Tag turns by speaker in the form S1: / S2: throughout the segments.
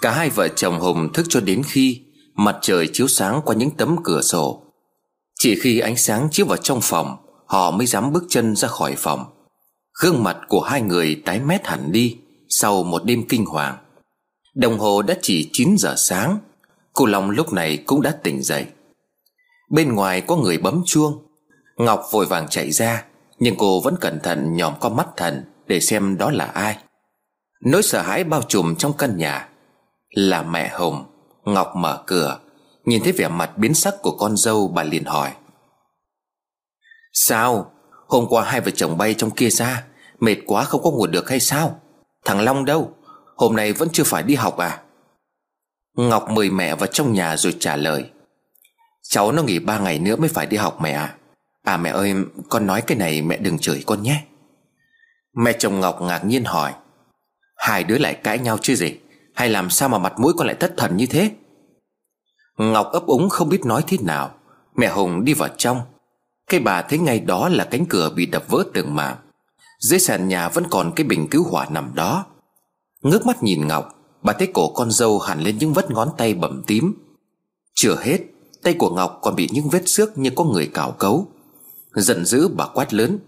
S1: Cả hai vợ chồng Hùng thức cho đến khi Mặt trời chiếu sáng qua những tấm cửa sổ. Chỉ khi ánh sáng chiếu vào trong phòng, Họ mới dám bước chân ra khỏi phòng. Gương mặt của hai người tái mét hẳn đi Sau một đêm kinh hoàng. Đồng hồ đã chỉ 9 giờ sáng, Cô Long lúc này cũng đã tỉnh dậy. Bên ngoài có người bấm chuông. Ngọc vội vàng chạy ra, Nhưng cô vẫn cẩn thận nhòm con mắt thần Để xem đó là ai. Nỗi sợ hãi bao trùm trong căn nhà. Là mẹ Hồng, Ngọc mở cửa, Nhìn thấy vẻ mặt biến sắc của con dâu, bà liền hỏi. Sao? Hôm qua hai vợ chồng bay trong kia ra, Mệt quá không có ngủ được hay sao? Thằng Long đâu? Hôm nay vẫn chưa phải đi học à? Ngọc mời mẹ vào trong nhà rồi trả lời. Cháu nó nghỉ ba ngày nữa mới phải đi học mẹ ạ. À mẹ ơi, con nói cái này mẹ đừng chửi con nhé. Mẹ chồng Ngọc ngạc nhiên hỏi. Hai đứa lại cãi nhau chứ gì? Hay làm sao mà mặt mũi con lại thất thần như thế? Ngọc ấp úng không biết nói thế nào. Mẹ Hùng đi vào trong. Cái bà thấy ngay đó là cánh cửa bị đập vỡ từng mảng. Dưới sàn nhà vẫn còn cái bình cứu hỏa nằm đó. Ngước mắt nhìn Ngọc, Bà thấy cổ con dâu hẳn lên những vết ngón tay bầm tím. Chưa hết, Tay của Ngọc còn bị những vết xước như có người cào cấu. Giận dữ bà quát lớn.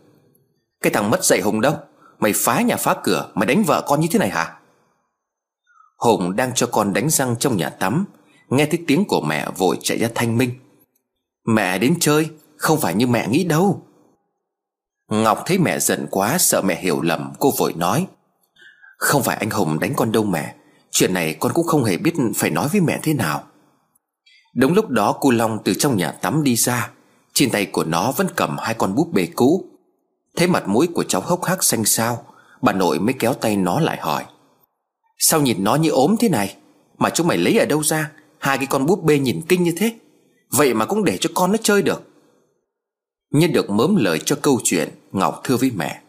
S1: Cái thằng mất dạy Hùng đâu? Mày phá nhà phá cửa, Mày đánh vợ con như thế này hả? Hùng đang cho con đánh răng trong nhà tắm. Nghe thấy tiếng của mẹ vội chạy ra thanh minh. Mẹ đến chơi, Không phải như mẹ nghĩ đâu. Ngọc thấy mẹ giận quá, Sợ mẹ hiểu lầm, cô vội nói. Không phải anh Hùng đánh con đâu mẹ, Chuyện này con cũng không hề biết Phải nói với mẹ thế nào. Đúng lúc đó cô Long từ trong nhà tắm đi ra. Trên tay của nó vẫn cầm hai con búp bê cũ. Thấy mặt mũi của cháu hốc hác xanh xao, Bà nội mới kéo tay nó lại hỏi. Sao nhìn nó như ốm thế này? Mà chúng mày lấy ở đâu ra? Hai cái con búp bê nhìn kinh như thế. Vậy mà cũng để cho con nó chơi được. Nhân được mớm lời cho câu chuyện, Ngọc thưa với mẹ.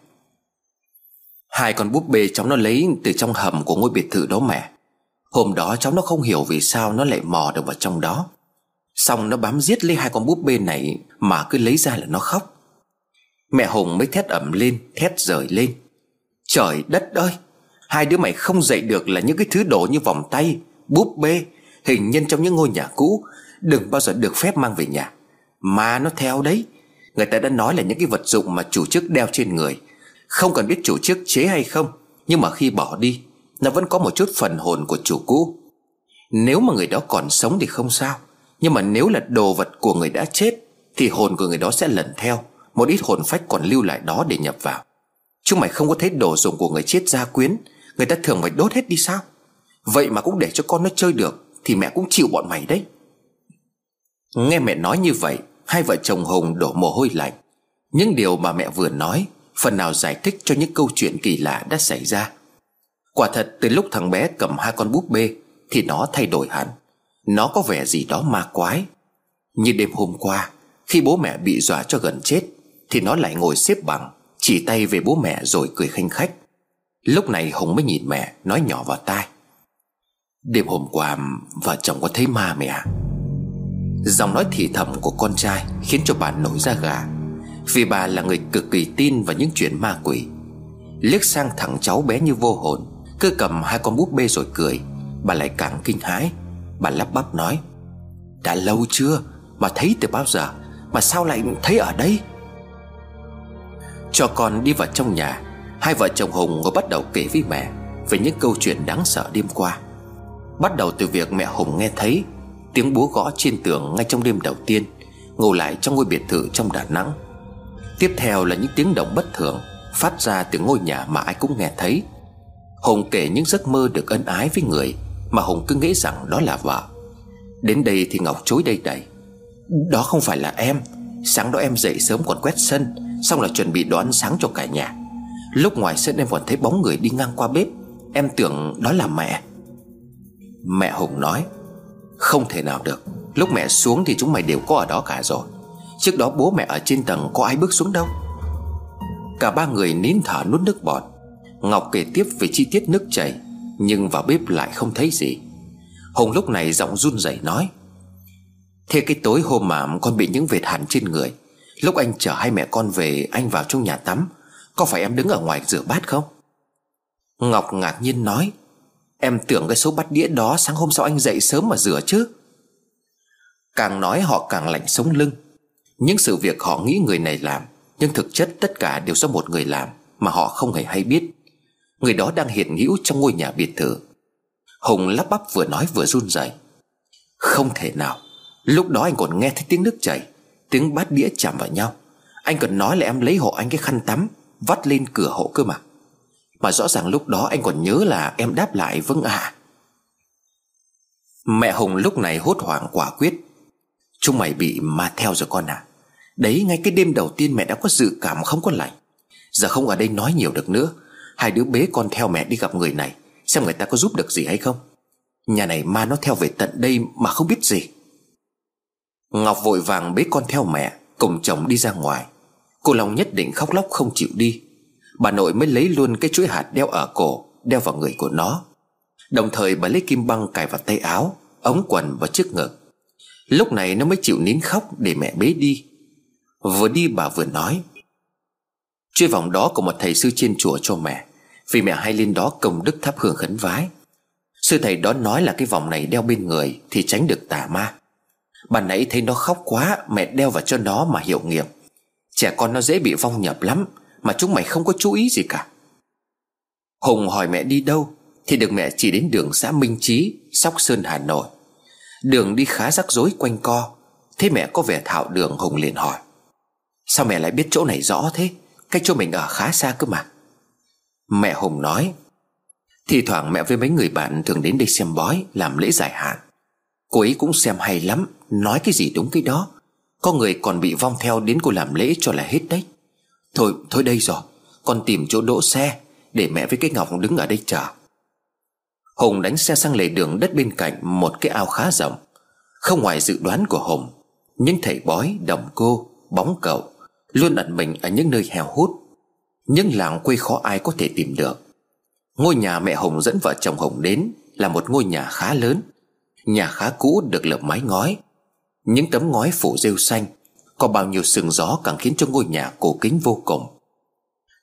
S1: Hai con búp bê cháu nó lấy từ trong hầm của ngôi biệt thự đó mẹ. Hôm đó cháu nó không hiểu vì sao nó lại mò được vào trong đó. Xong nó bám giết lấy hai con búp bê này Mà cứ lấy ra là nó khóc. Mẹ Hùng mới thét ẩm lên, Thét rời lên. Trời đất ơi! Hai đứa mày không dạy được là những cái thứ đồ như vòng tay, Búp bê, Hình nhân trong những ngôi nhà cũ, Đừng bao giờ được phép mang về nhà. Mà nó theo đấy, Người ta đã nói là những cái vật dụng mà chủ chức đeo trên người. Không cần biết chủ chức chế hay không, Nhưng mà khi bỏ đi, Nó vẫn có một chút phần hồn của chủ cũ. Nếu mà người đó còn sống thì không sao, Nhưng mà nếu là đồ vật của người đã chết, Thì hồn của người đó sẽ lần theo, Một ít hồn phách còn lưu lại đó để nhập vào. Chúng mày không có thấy đồ dùng của người chết gia quyến Người ta thường phải đốt hết đi sao? Vậy mà cũng để cho con nó chơi được, Thì mẹ cũng chịu bọn mày đấy. Nghe mẹ nói như vậy, Hai vợ chồng Hùng đổ mồ hôi lạnh. Những điều mà mẹ vừa nói, Phần nào giải thích cho những câu chuyện kỳ lạ đã xảy ra. Quả thật, từ lúc thằng bé cầm hai con búp bê, Thì nó thay đổi hẳn. Nó có vẻ gì đó ma quái. Như đêm hôm qua, Khi bố mẹ bị dọa cho gần chết, Thì nó lại ngồi xếp bằng, Chỉ tay về bố mẹ rồi cười khanh khách. Lúc này Hùng mới nhìn mẹ, Nói nhỏ vào tai. Đêm hôm qua, vợ chồng có thấy ma mẹ? À Giọng nói thì thầm của con trai Khiến cho bà nổi da gà, Vì bà là người cực kỳ tin vào những chuyện ma quỷ. Liếc sang thằng cháu bé như vô hồn, Cứ cầm hai con búp bê rồi cười. Bà lại càng kinh hãi. Bà lắp bắp nói, Đã lâu chưa? Mà thấy từ bao giờ? Mà sao lại thấy ở đây? Cho con đi vào trong nhà Hai vợ chồng Hùng ngồi bắt đầu kể với mẹ Về những câu chuyện đáng sợ đêm qua. Bắt đầu từ việc mẹ Hùng nghe thấy Tiếng búa gõ trên tường ngay trong đêm đầu tiên, Ngủ lại trong ngôi biệt thự trong Đà Nẵng. Tiếp theo là những tiếng động bất thường Phát ra từ ngôi nhà mà ai cũng nghe thấy. Hùng kể những giấc mơ được ân ái với người Mà Hùng cứ nghĩ rằng đó là vợ. Đến đây thì Ngọc chối đây đầy Đó không phải là em. Sáng đó em dậy sớm còn quét sân, Xong là chuẩn bị đón sáng cho cả nhà. Lúc ngoài sân em còn thấy bóng người đi ngang qua bếp. Em tưởng đó là mẹ. Mẹ Hùng nói, Không thể nào được. Lúc mẹ xuống thì chúng mày đều có ở đó cả rồi. Trước đó bố mẹ ở trên tầng có ai bước xuống đâu? Cả ba người nín thở nuốt nước bọt. Ngọc kể tiếp về chi tiết nước chảy, Nhưng vào bếp lại không thấy gì. Hùng lúc này giọng run rẩy nói, Thế cái tối hôm mà con bị những vệt hẳn trên người, Lúc anh chở hai mẹ con về, Anh vào trong nhà tắm có phải em đứng ở ngoài rửa bát không? Ngọc ngạc nhiên nói, Em tưởng cái số bát đĩa đó Sáng hôm sau anh dậy sớm mà rửa chứ. Càng nói họ càng lạnh sống lưng. Những sự việc họ nghĩ người này làm, Nhưng thực chất tất cả đều do một người làm Mà họ không hề hay biết. Người đó đang hiện hữu trong ngôi nhà biệt thự. Hùng lắp bắp vừa nói vừa run rẩy. Không thể nào. Lúc đó anh còn nghe thấy tiếng nước chảy, Tiếng bát đĩa chạm vào nhau. Anh còn nói là em lấy hộ anh cái khăn tắm. Vắt lên cửa hộ cơ mà. Mà rõ ràng lúc đó anh còn nhớ là em đáp lại vâng ạ. À. Mẹ Hùng lúc này hốt hoảng quả quyết. Chúng mày bị ma theo rồi con à Đấy, ngay cái đêm đầu tiên mẹ đã có dự cảm không có lành. Giờ không ở đây nói nhiều được nữa. Hai đứa bế con theo mẹ đi gặp người này, Xem người ta có giúp được gì hay không. Nhà này ma nó theo về tận đây mà không biết gì. Ngọc vội vàng bế con theo mẹ, Cùng chồng đi ra ngoài. Cô Long nhất định khóc lóc không chịu đi. Bà nội mới lấy luôn cái chuỗi hạt đeo ở cổ, Đeo vào người của nó. Đồng thời bà lấy kim băng cài vào tay áo, Ống quần và trước ngực. Lúc này nó mới chịu nín khóc để mẹ bế đi. Vừa đi bà vừa nói Chuỗi vòng đó của một thầy sư trên chùa cho mẹ, Vì mẹ hay lên đó công đức thắp hương khấn vái. Sư thầy đó nói là cái vòng này đeo bên người Thì tránh được tà ma. Bà nãy thấy nó khóc quá, Mẹ đeo vào cho nó mà hiệu nghiệm. Trẻ con nó dễ bị vong nhập lắm Mà chúng mày không có chú ý gì cả. Hùng hỏi mẹ đi đâu Thì được mẹ chỉ đến đường xã Minh Chí, Sóc Sơn Hà Nội. Đường đi khá rắc rối quanh co Thế mẹ có vẻ thạo đường Hùng liền hỏi. Sao mẹ lại biết chỗ này rõ thế? Cách chỗ mình ở khá xa cơ mà. Mẹ Hùng nói Thì thoảng mẹ với mấy người bạn thường đến đây xem bói Làm lễ giải hạn. Cô ấy cũng xem hay lắm Nói cái gì đúng cái đó. Có người còn bị vong theo đến cô làm lễ cho là hết đấy. Thôi thôi đây rồi. Con tìm chỗ đỗ xe Để mẹ với cái Ngọc đứng ở đây chờ. Hùng đánh xe sang lề đường đất bên cạnh Một cái ao khá rộng. Không ngoài dự đoán của Hùng Những thầy bói, đồng cô, bóng cậu Luôn ẩn mình ở những nơi heo hút. Những làng quê khó ai có thể tìm được. Ngôi nhà mẹ Hùng dẫn vợ chồng Hùng đến Là một ngôi nhà khá lớn. Nhà khá cũ được lợp mái ngói. Những tấm ngói phủ rêu xanh, Có bao nhiêu sừng gió càng khiến cho ngôi nhà cổ kính vô cùng.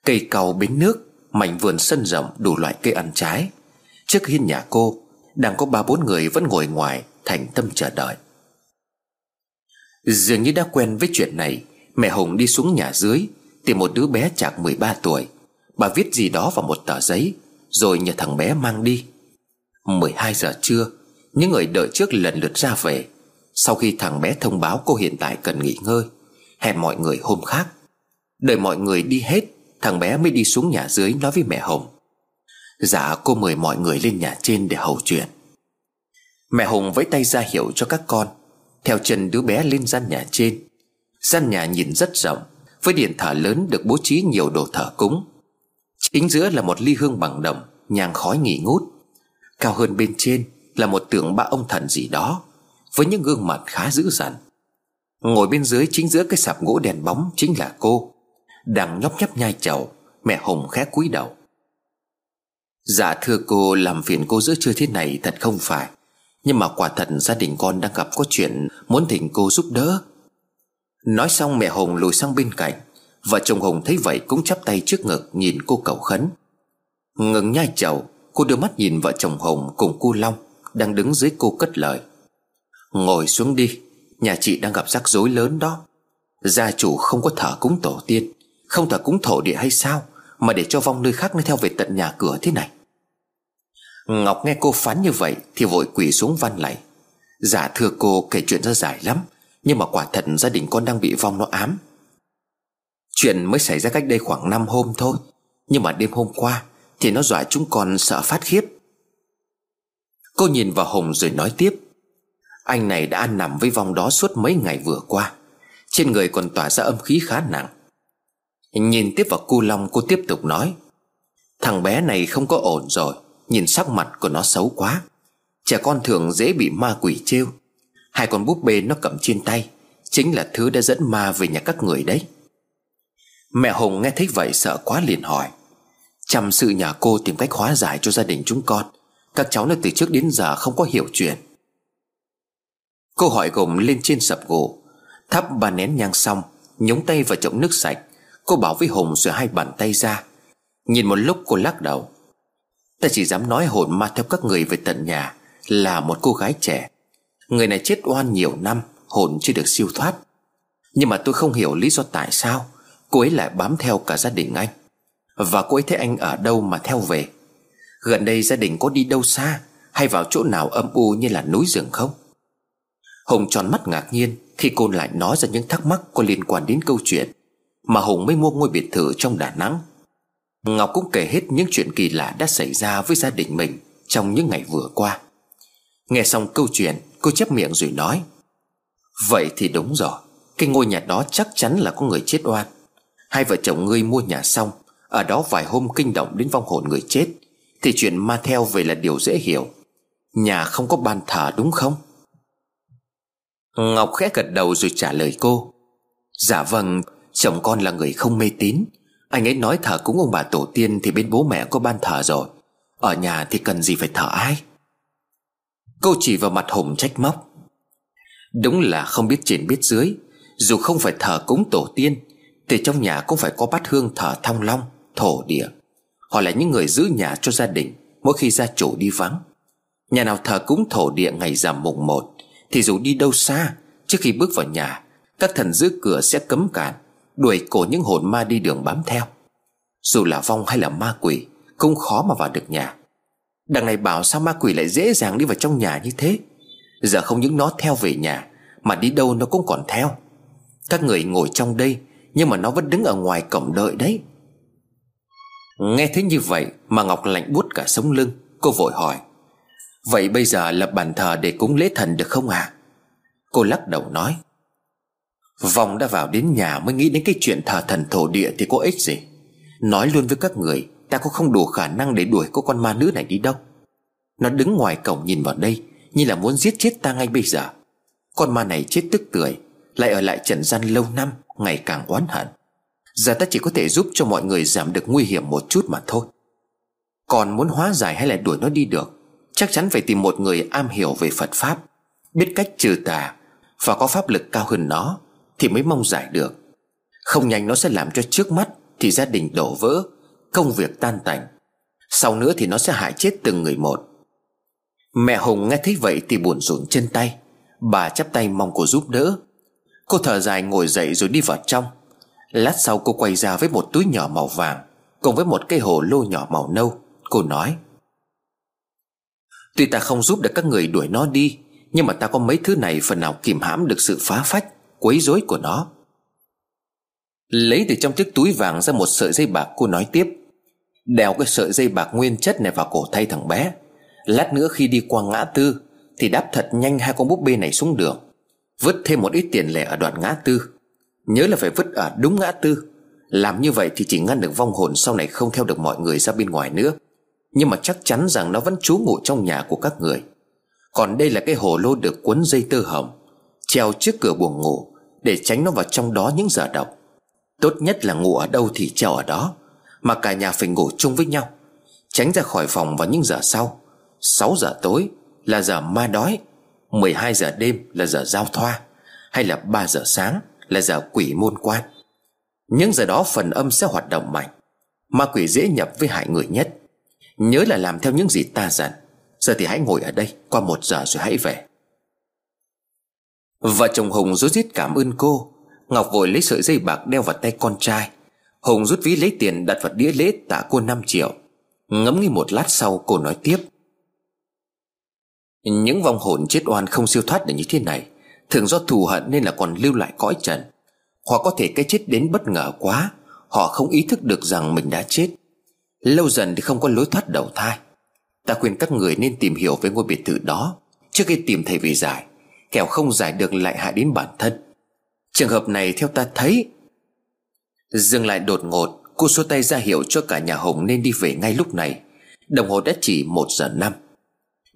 S1: Cây cầu bến nước, Mảnh vườn sân rộng đủ loại cây ăn trái. Trước hiên nhà cô, Đang có ba bốn người vẫn ngồi ngoài, Thành tâm chờ đợi. Dường như đã quen với chuyện này, Mẹ Hùng đi xuống nhà dưới, Tìm một đứa bé chạc 13 tuổi. Bà viết gì đó vào một tờ giấy, Rồi nhờ thằng bé mang đi. 12 giờ trưa, Những người đợi trước lần lượt ra về. Sau khi thằng bé thông báo cô hiện tại cần nghỉ ngơi, Hẹn mọi người hôm khác. Đợi mọi người đi hết, Thằng bé mới đi xuống nhà dưới nói với mẹ hồng. Dạ cô mời mọi người lên nhà trên để hầu chuyện. Mẹ hồng vẫy tay ra hiệu cho các con, Theo chân đứa bé lên gian nhà trên. Gian nhà nhìn rất rộng, Với điện thờ lớn được bố trí nhiều đồ thờ cúng. Chính giữa là một ly hương bằng đồng, Nhang khói nghỉ ngút. Cao hơn bên trên là một tượng ba ông thần gì đó. Với những gương mặt khá dữ dằn. Ngồi bên dưới chính giữa cái sạp gỗ đèn bóng Chính là cô, Đang nhóc nhấp nhai chầu, Mẹ Hùng khẽ cúi đầu. Dạ thưa cô, làm phiền cô giữa trưa thế này thật không phải, Nhưng mà quả thật gia đình con đang gặp có chuyện, Muốn thỉnh cô giúp đỡ. Nói xong mẹ Hùng lùi sang bên cạnh, Vợ chồng Hùng thấy vậy cũng chắp tay trước ngực Nhìn cô cầu khấn. Ngừng nhai chầu, Cô đưa mắt nhìn vợ chồng Hùng cùng cô Long Đang đứng dưới cô cất lời. Ngồi xuống đi, Nhà chị đang gặp rắc rối lớn đó. Gia chủ không có thờ cúng tổ tiên, Không thờ cúng thổ địa hay sao Mà để cho vong nơi khác nó theo về tận nhà cửa thế này? Ngọc nghe cô phán như vậy Thì vội quỳ xuống văn lạy. Dạ thưa cô, kể chuyện ra dài lắm, Nhưng mà quả thật gia đình con đang bị vong nó ám. Chuyện mới xảy ra cách đây khoảng 5 hôm thôi, Nhưng mà đêm hôm qua Thì nó dọa chúng con sợ phát khiếp. Cô nhìn vào Hùng rồi nói tiếp. Anh này đã ăn nằm với vong đó suốt mấy ngày vừa qua. Trên người còn tỏa ra âm khí khá nặng. Nhìn tiếp vào cu Long, cô tiếp tục nói, Thằng bé này không có ổn rồi, Nhìn sắc mặt của nó xấu quá. Trẻ con thường dễ bị ma quỷ trêu. Hai con búp bê nó cầm trên tay, Chính là thứ đã dẫn ma về nhà các người đấy. Mẹ Hùng nghe thấy vậy sợ quá liền hỏi, Chăm sự nhà cô tìm cách hóa giải cho gia đình chúng con. Các cháu nó từ trước đến giờ không có hiểu chuyện. Cô hỏi gồm lên trên sập gỗ. Thắp ba nén nhang xong, Nhúng tay vào chậu nước sạch. Cô bảo với Hùng rửa hai bàn tay ra. Nhìn một lúc cô lắc đầu. Ta chỉ dám nói hồn ma theo các người về tận nhà, Là một cô gái trẻ. Người này chết oan nhiều năm, Hồn chưa được siêu thoát. Nhưng mà tôi không hiểu lý do tại sao Cô ấy lại bám theo cả gia đình anh. Và cô ấy thấy anh ở đâu mà theo về? Gần đây gia đình có đi đâu xa, Hay vào chỗ nào âm u như là núi rừng không? Hùng tròn mắt ngạc nhiên Khi cô lại nói ra những thắc mắc Có liên quan đến câu chuyện Mà Hùng mới mua ngôi biệt thự trong Đà Nẵng. Ngọc cũng kể hết những chuyện kỳ lạ đã xảy ra với gia đình mình Trong những ngày vừa qua. Nghe xong câu chuyện, Cô chép miệng rồi nói, Vậy thì đúng rồi, Cái ngôi nhà đó chắc chắn là có người chết oan. Hai vợ chồng ngươi mua nhà xong, Ở đó vài hôm kinh động đến vong hồn người chết, Thì chuyện ma theo về là điều dễ hiểu. Nhà không có ban thờ đúng không? Ngọc khẽ gật đầu rồi trả lời cô. Dạ vâng Chồng con là người không mê tín. Anh ấy nói thờ cúng ông bà tổ tiên Thì bên bố mẹ có ban thờ rồi. Ở nhà thì cần gì phải thờ ai? Cô chỉ vào mặt Hùng trách móc. Đúng là không biết trên biết dưới, Dù không phải thờ cúng tổ tiên, Thì trong nhà cũng phải có bát hương thờ thong long, Thổ địa. Họ là những người giữ nhà cho gia đình Mỗi khi gia chủ đi vắng. Nhà nào thờ cúng thổ địa ngày rằm mùng một thì dù đi đâu xa, Trước khi bước vào nhà, Các thần giữ cửa sẽ cấm cản, Đuổi cổ những hồn ma đi đường bám theo. Dù là vong hay là ma quỷ, Cũng khó mà vào được nhà. Đằng này bảo sao ma quỷ lại dễ dàng đi vào trong nhà như thế? Giờ không những nó theo về nhà, Mà đi đâu nó cũng còn theo. Các người ngồi trong đây, Nhưng mà nó vẫn đứng ở ngoài cổng đợi đấy. Nghe thế như vậy Mà Ngọc lạnh buốt cả sống lưng, Cô vội hỏi. Vậy bây giờ lập bàn thờ để cúng lễ thần được không à Cô lắc đầu nói. Vòng đã vào đến nhà mới nghĩ đến cái chuyện thờ thần thổ địa thì có ích gì? Nói luôn với các người, Ta có không đủ khả năng để đuổi cô con ma nữ này đi đâu. Nó đứng ngoài cổng nhìn vào đây, Như là muốn giết chết ta ngay bây giờ. Con ma này chết tức tưởi, Lại ở lại trần gian lâu năm, Ngày càng oán hận. Giờ ta chỉ có thể giúp cho mọi người giảm được nguy hiểm một chút mà thôi. Còn muốn hóa giải hay là đuổi nó đi được Chắc chắn phải tìm một người am hiểu về Phật Pháp, Biết cách trừ tà Và có pháp lực cao hơn nó Thì mới mong giải được. Không nhanh nó sẽ làm cho trước mắt Thì gia đình đổ vỡ, Công việc tan tành. Sau nữa thì nó sẽ hại chết từng người một. Mẹ Hùng nghe thấy vậy thì buồn rộn chân tay. Bà chắp tay mong cô giúp đỡ. Cô thở dài ngồi dậy rồi đi vào trong. Lát sau cô quay ra với một túi nhỏ màu vàng Cùng với một cây hồ lô nhỏ màu nâu. Cô nói Tuy ta không giúp được các người đuổi nó đi, Nhưng mà ta có mấy thứ này phần nào kìm hãm được sự phá phách, Quấy rối của nó. Lấy từ trong chiếc túi vàng ra một sợi dây bạc, cô nói tiếp. Đèo cái sợi dây bạc nguyên chất này vào cổ thay thằng bé. Lát nữa khi đi qua ngã tư, Thì đáp thật nhanh hai con búp bê này xuống đường. Vứt thêm một ít tiền lẻ ở đoạn ngã tư. Nhớ là phải vứt ở đúng ngã tư. Làm như vậy thì chỉ ngăn được vong hồn Sau này không theo được mọi người ra bên ngoài nữa. Nhưng mà chắc chắn rằng nó vẫn trú ngụ trong nhà của các người. Còn đây là cái hồ lô được cuốn dây tơ hồng, Treo trước cửa buồng ngủ Để tránh nó vào trong đó những giờ độc Tốt nhất là ngủ ở đâu thì treo ở đó, Mà cả nhà phải ngủ chung với nhau, Tránh ra khỏi phòng vào những giờ sau. 6 giờ tối là giờ ma đói 12 giờ đêm là giờ giao thoa, Hay là 3 giờ sáng là giờ quỷ môn quan. Những giờ đó phần âm sẽ hoạt động mạnh, Ma quỷ dễ nhập với hại người nhất. Nhớ là làm theo những gì ta dặn. Giờ thì hãy ngồi ở đây, Qua một giờ rồi hãy về. Vợ chồng Hùng rối rít cảm ơn cô. Ngọc vội lấy sợi dây bạc đeo vào tay con trai. Hùng rút ví lấy tiền đặt vào đĩa lễ tạ cô 5 triệu. Ngẫm nghĩ một lát sau, cô nói tiếp. Những vong hồn chết oan không siêu thoát được như thế này. Thường do thù hận nên là còn lưu lại cõi trần. Hoặc có thể cái chết đến bất ngờ quá. Họ không ý thức được rằng mình đã chết. Lâu dần thì không có lối thoát đầu thai. Ta khuyên các người nên tìm hiểu về ngôi biệt thự đó Trước khi tìm thầy về giải, Kẻo không giải được lại hại đến bản thân. Trường hợp này theo ta thấy, Dừng lại đột ngột, Cô xua tay ra hiệu cho cả nhà Hồng nên đi về ngay lúc này. Đồng hồ đã chỉ một giờ năm.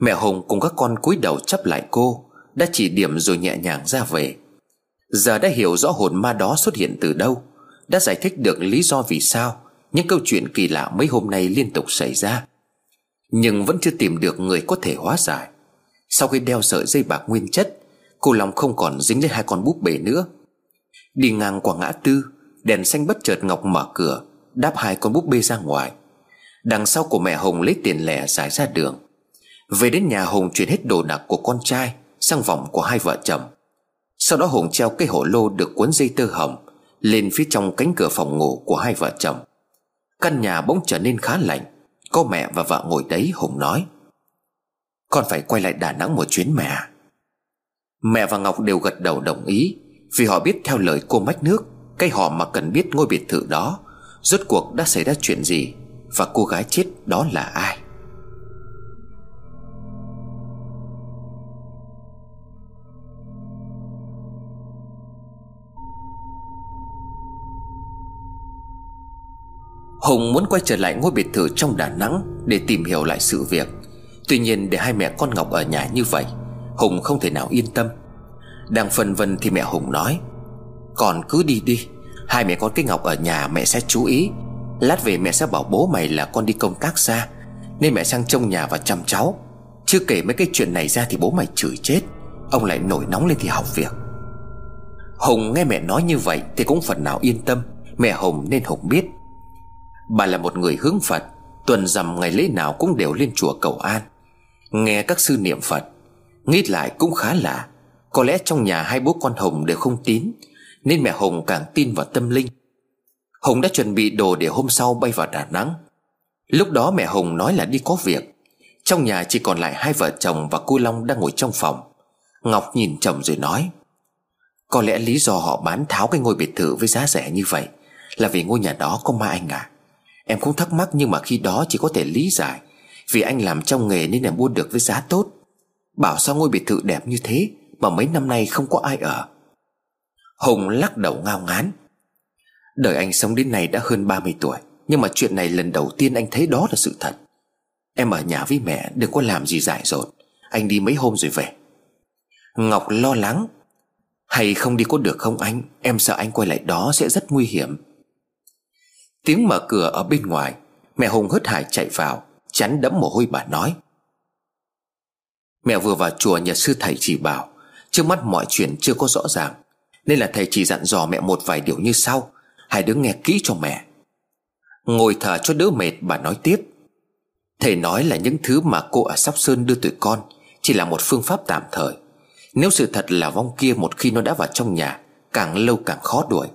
S1: Mẹ Hồng cùng các con cúi đầu chấp lại cô, Đã chỉ điểm rồi nhẹ nhàng ra về. Giờ đã hiểu rõ hồn ma đó xuất hiện từ đâu, Đã giải thích được lý do vì sao những câu chuyện kỳ lạ mấy hôm nay liên tục xảy ra, Nhưng vẫn chưa tìm được người có thể hóa giải. Sau khi đeo sợi dây bạc nguyên chất, Cô lòng không còn dính lấy hai con búp bể nữa. Đi ngang qua ngã tư, Đèn xanh bất chợt Ngọc mở cửa, Đáp hai con búp bê ra ngoài. Đằng sau của mẹ hồng lấy tiền lẻ giải ra đường. Về đến nhà hồng chuyển hết đồ đạc của con trai Sang vòng của hai vợ chồng. Sau đó Hùng treo cây hổ lô được cuốn dây tơ hồng Lên phía trong cánh cửa phòng ngủ của hai vợ chồng. Căn nhà bỗng trở nên khá lạnh. Có mẹ và vợ ngồi đấy Hùng nói, Con phải quay lại Đà Nẵng một chuyến mẹ. Mẹ và Ngọc đều gật đầu đồng ý, Vì họ biết theo lời cô Mách Nước, Cái họ mà cần biết ngôi biệt thự đó, Rốt cuộc đã xảy ra chuyện gì Và cô gái chết đó là ai. Hùng muốn quay trở lại ngôi biệt thự trong Đà Nẵng Để tìm hiểu lại sự việc. Tuy nhiên để hai mẹ con Ngọc ở nhà như vậy, Hùng không thể nào yên tâm. Đang phân vân thì mẹ Hùng nói, Con cứ đi đi, Hai mẹ con cái Ngọc ở nhà mẹ sẽ chú ý. Lát về mẹ sẽ bảo bố mày là con đi công tác xa, Nên mẹ sang trông nhà và chăm cháu. Chưa kể mấy cái chuyện này ra thì bố mày chửi chết, Ông lại nổi nóng lên thì học việc. Hùng nghe mẹ nói như vậy Thì cũng phần nào yên tâm. Mẹ Hùng nên Hùng biết Bà là một người hướng Phật, Tuần rằm ngày lễ nào cũng đều lên chùa cầu an. Nghe các sư niệm Phật, Nghĩ lại cũng khá lạ. Có lẽ trong nhà hai bố con Hồng đều không tín, Nên mẹ Hồng càng tin vào tâm linh. Hồng đã chuẩn bị đồ để hôm sau bay vào Đà Nẵng. Lúc đó mẹ Hồng nói là đi có việc. Trong nhà chỉ còn lại hai vợ chồng và cô Long đang ngồi trong phòng. Ngọc nhìn chồng rồi nói, Có lẽ lý do họ bán tháo cái ngôi biệt thự với giá rẻ như vậy Là vì ngôi nhà đó có ma anh à? Em cũng thắc mắc nhưng mà khi đó chỉ có thể lý giải. Vì anh làm trong nghề nên em mua được với giá tốt. Bảo sao ngôi biệt thự đẹp như thế Mà mấy năm nay không có ai ở? Hùng lắc đầu ngao ngán. Đời anh sống đến nay đã hơn 30 tuổi, Nhưng mà chuyện này lần đầu tiên anh thấy đó là sự thật. Em ở nhà với mẹ, đừng có làm gì dại dột. Anh đi mấy hôm rồi về. Ngọc lo lắng. Hay không đi có được không anh? Em sợ anh quay lại đó sẽ rất nguy hiểm. Tiếng mở cửa ở bên ngoài, Mẹ Hùng hớt hải chạy vào, Chắn đẫm mồ hôi bà nói. Mẹ vừa vào chùa, nhà sư thầy chỉ bảo, Trước mắt mọi chuyện chưa có rõ ràng, Nên là thầy chỉ dặn dò mẹ một vài điều như sau hãy đứng nghe kỹ cho mẹ. Ngồi thở cho đỡ mệt, bà nói tiếp. Thầy nói là những thứ mà cô ở Sóc Sơn đưa tụi con Chỉ là một phương pháp tạm thời. Nếu sự thật là vong kia một khi nó đã vào trong nhà, Càng lâu càng khó đuổi.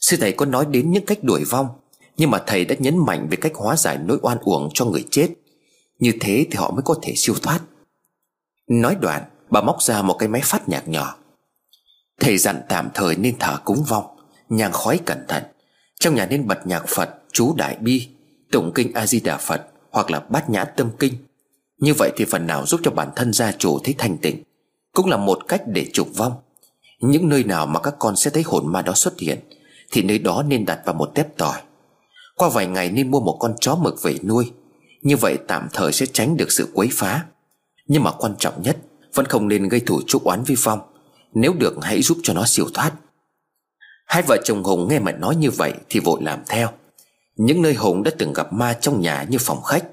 S1: Sư thầy có nói đến những cách đuổi vong nhưng mà thầy đã nhấn mạnh về cách hóa giải nỗi oan uổng cho người chết. Như thế thì họ mới có thể siêu thoát. Nói đoạn, Bà móc ra một cái máy phát nhạc nhỏ. Thầy dặn tạm thời nên thở cúng vong Nhang khói cẩn thận. Trong nhà nên bật nhạc Phật, Chú Đại Bi, Tụng kinh A-di-đà Phật Hoặc là bát nhã tâm kinh. Như vậy thì phần nào giúp cho bản thân gia chủ thấy thanh tịnh, Cũng là một cách để trục vong. Những nơi nào mà các con sẽ thấy hồn ma đó xuất hiện, Thì nơi đó nên đặt vào một tép tỏi. Qua vài ngày nên mua một con chó mực về nuôi. Như vậy tạm thời sẽ tránh được sự quấy phá. Nhưng mà quan trọng nhất, Vẫn không nên gây thủ trúc oán vi phong. Nếu được, hãy giúp cho nó siêu thoát. Hai vợ chồng Hùng nghe mẹ nói như vậy Thì vội làm theo. Những nơi Hùng đã từng gặp ma trong nhà như phòng khách,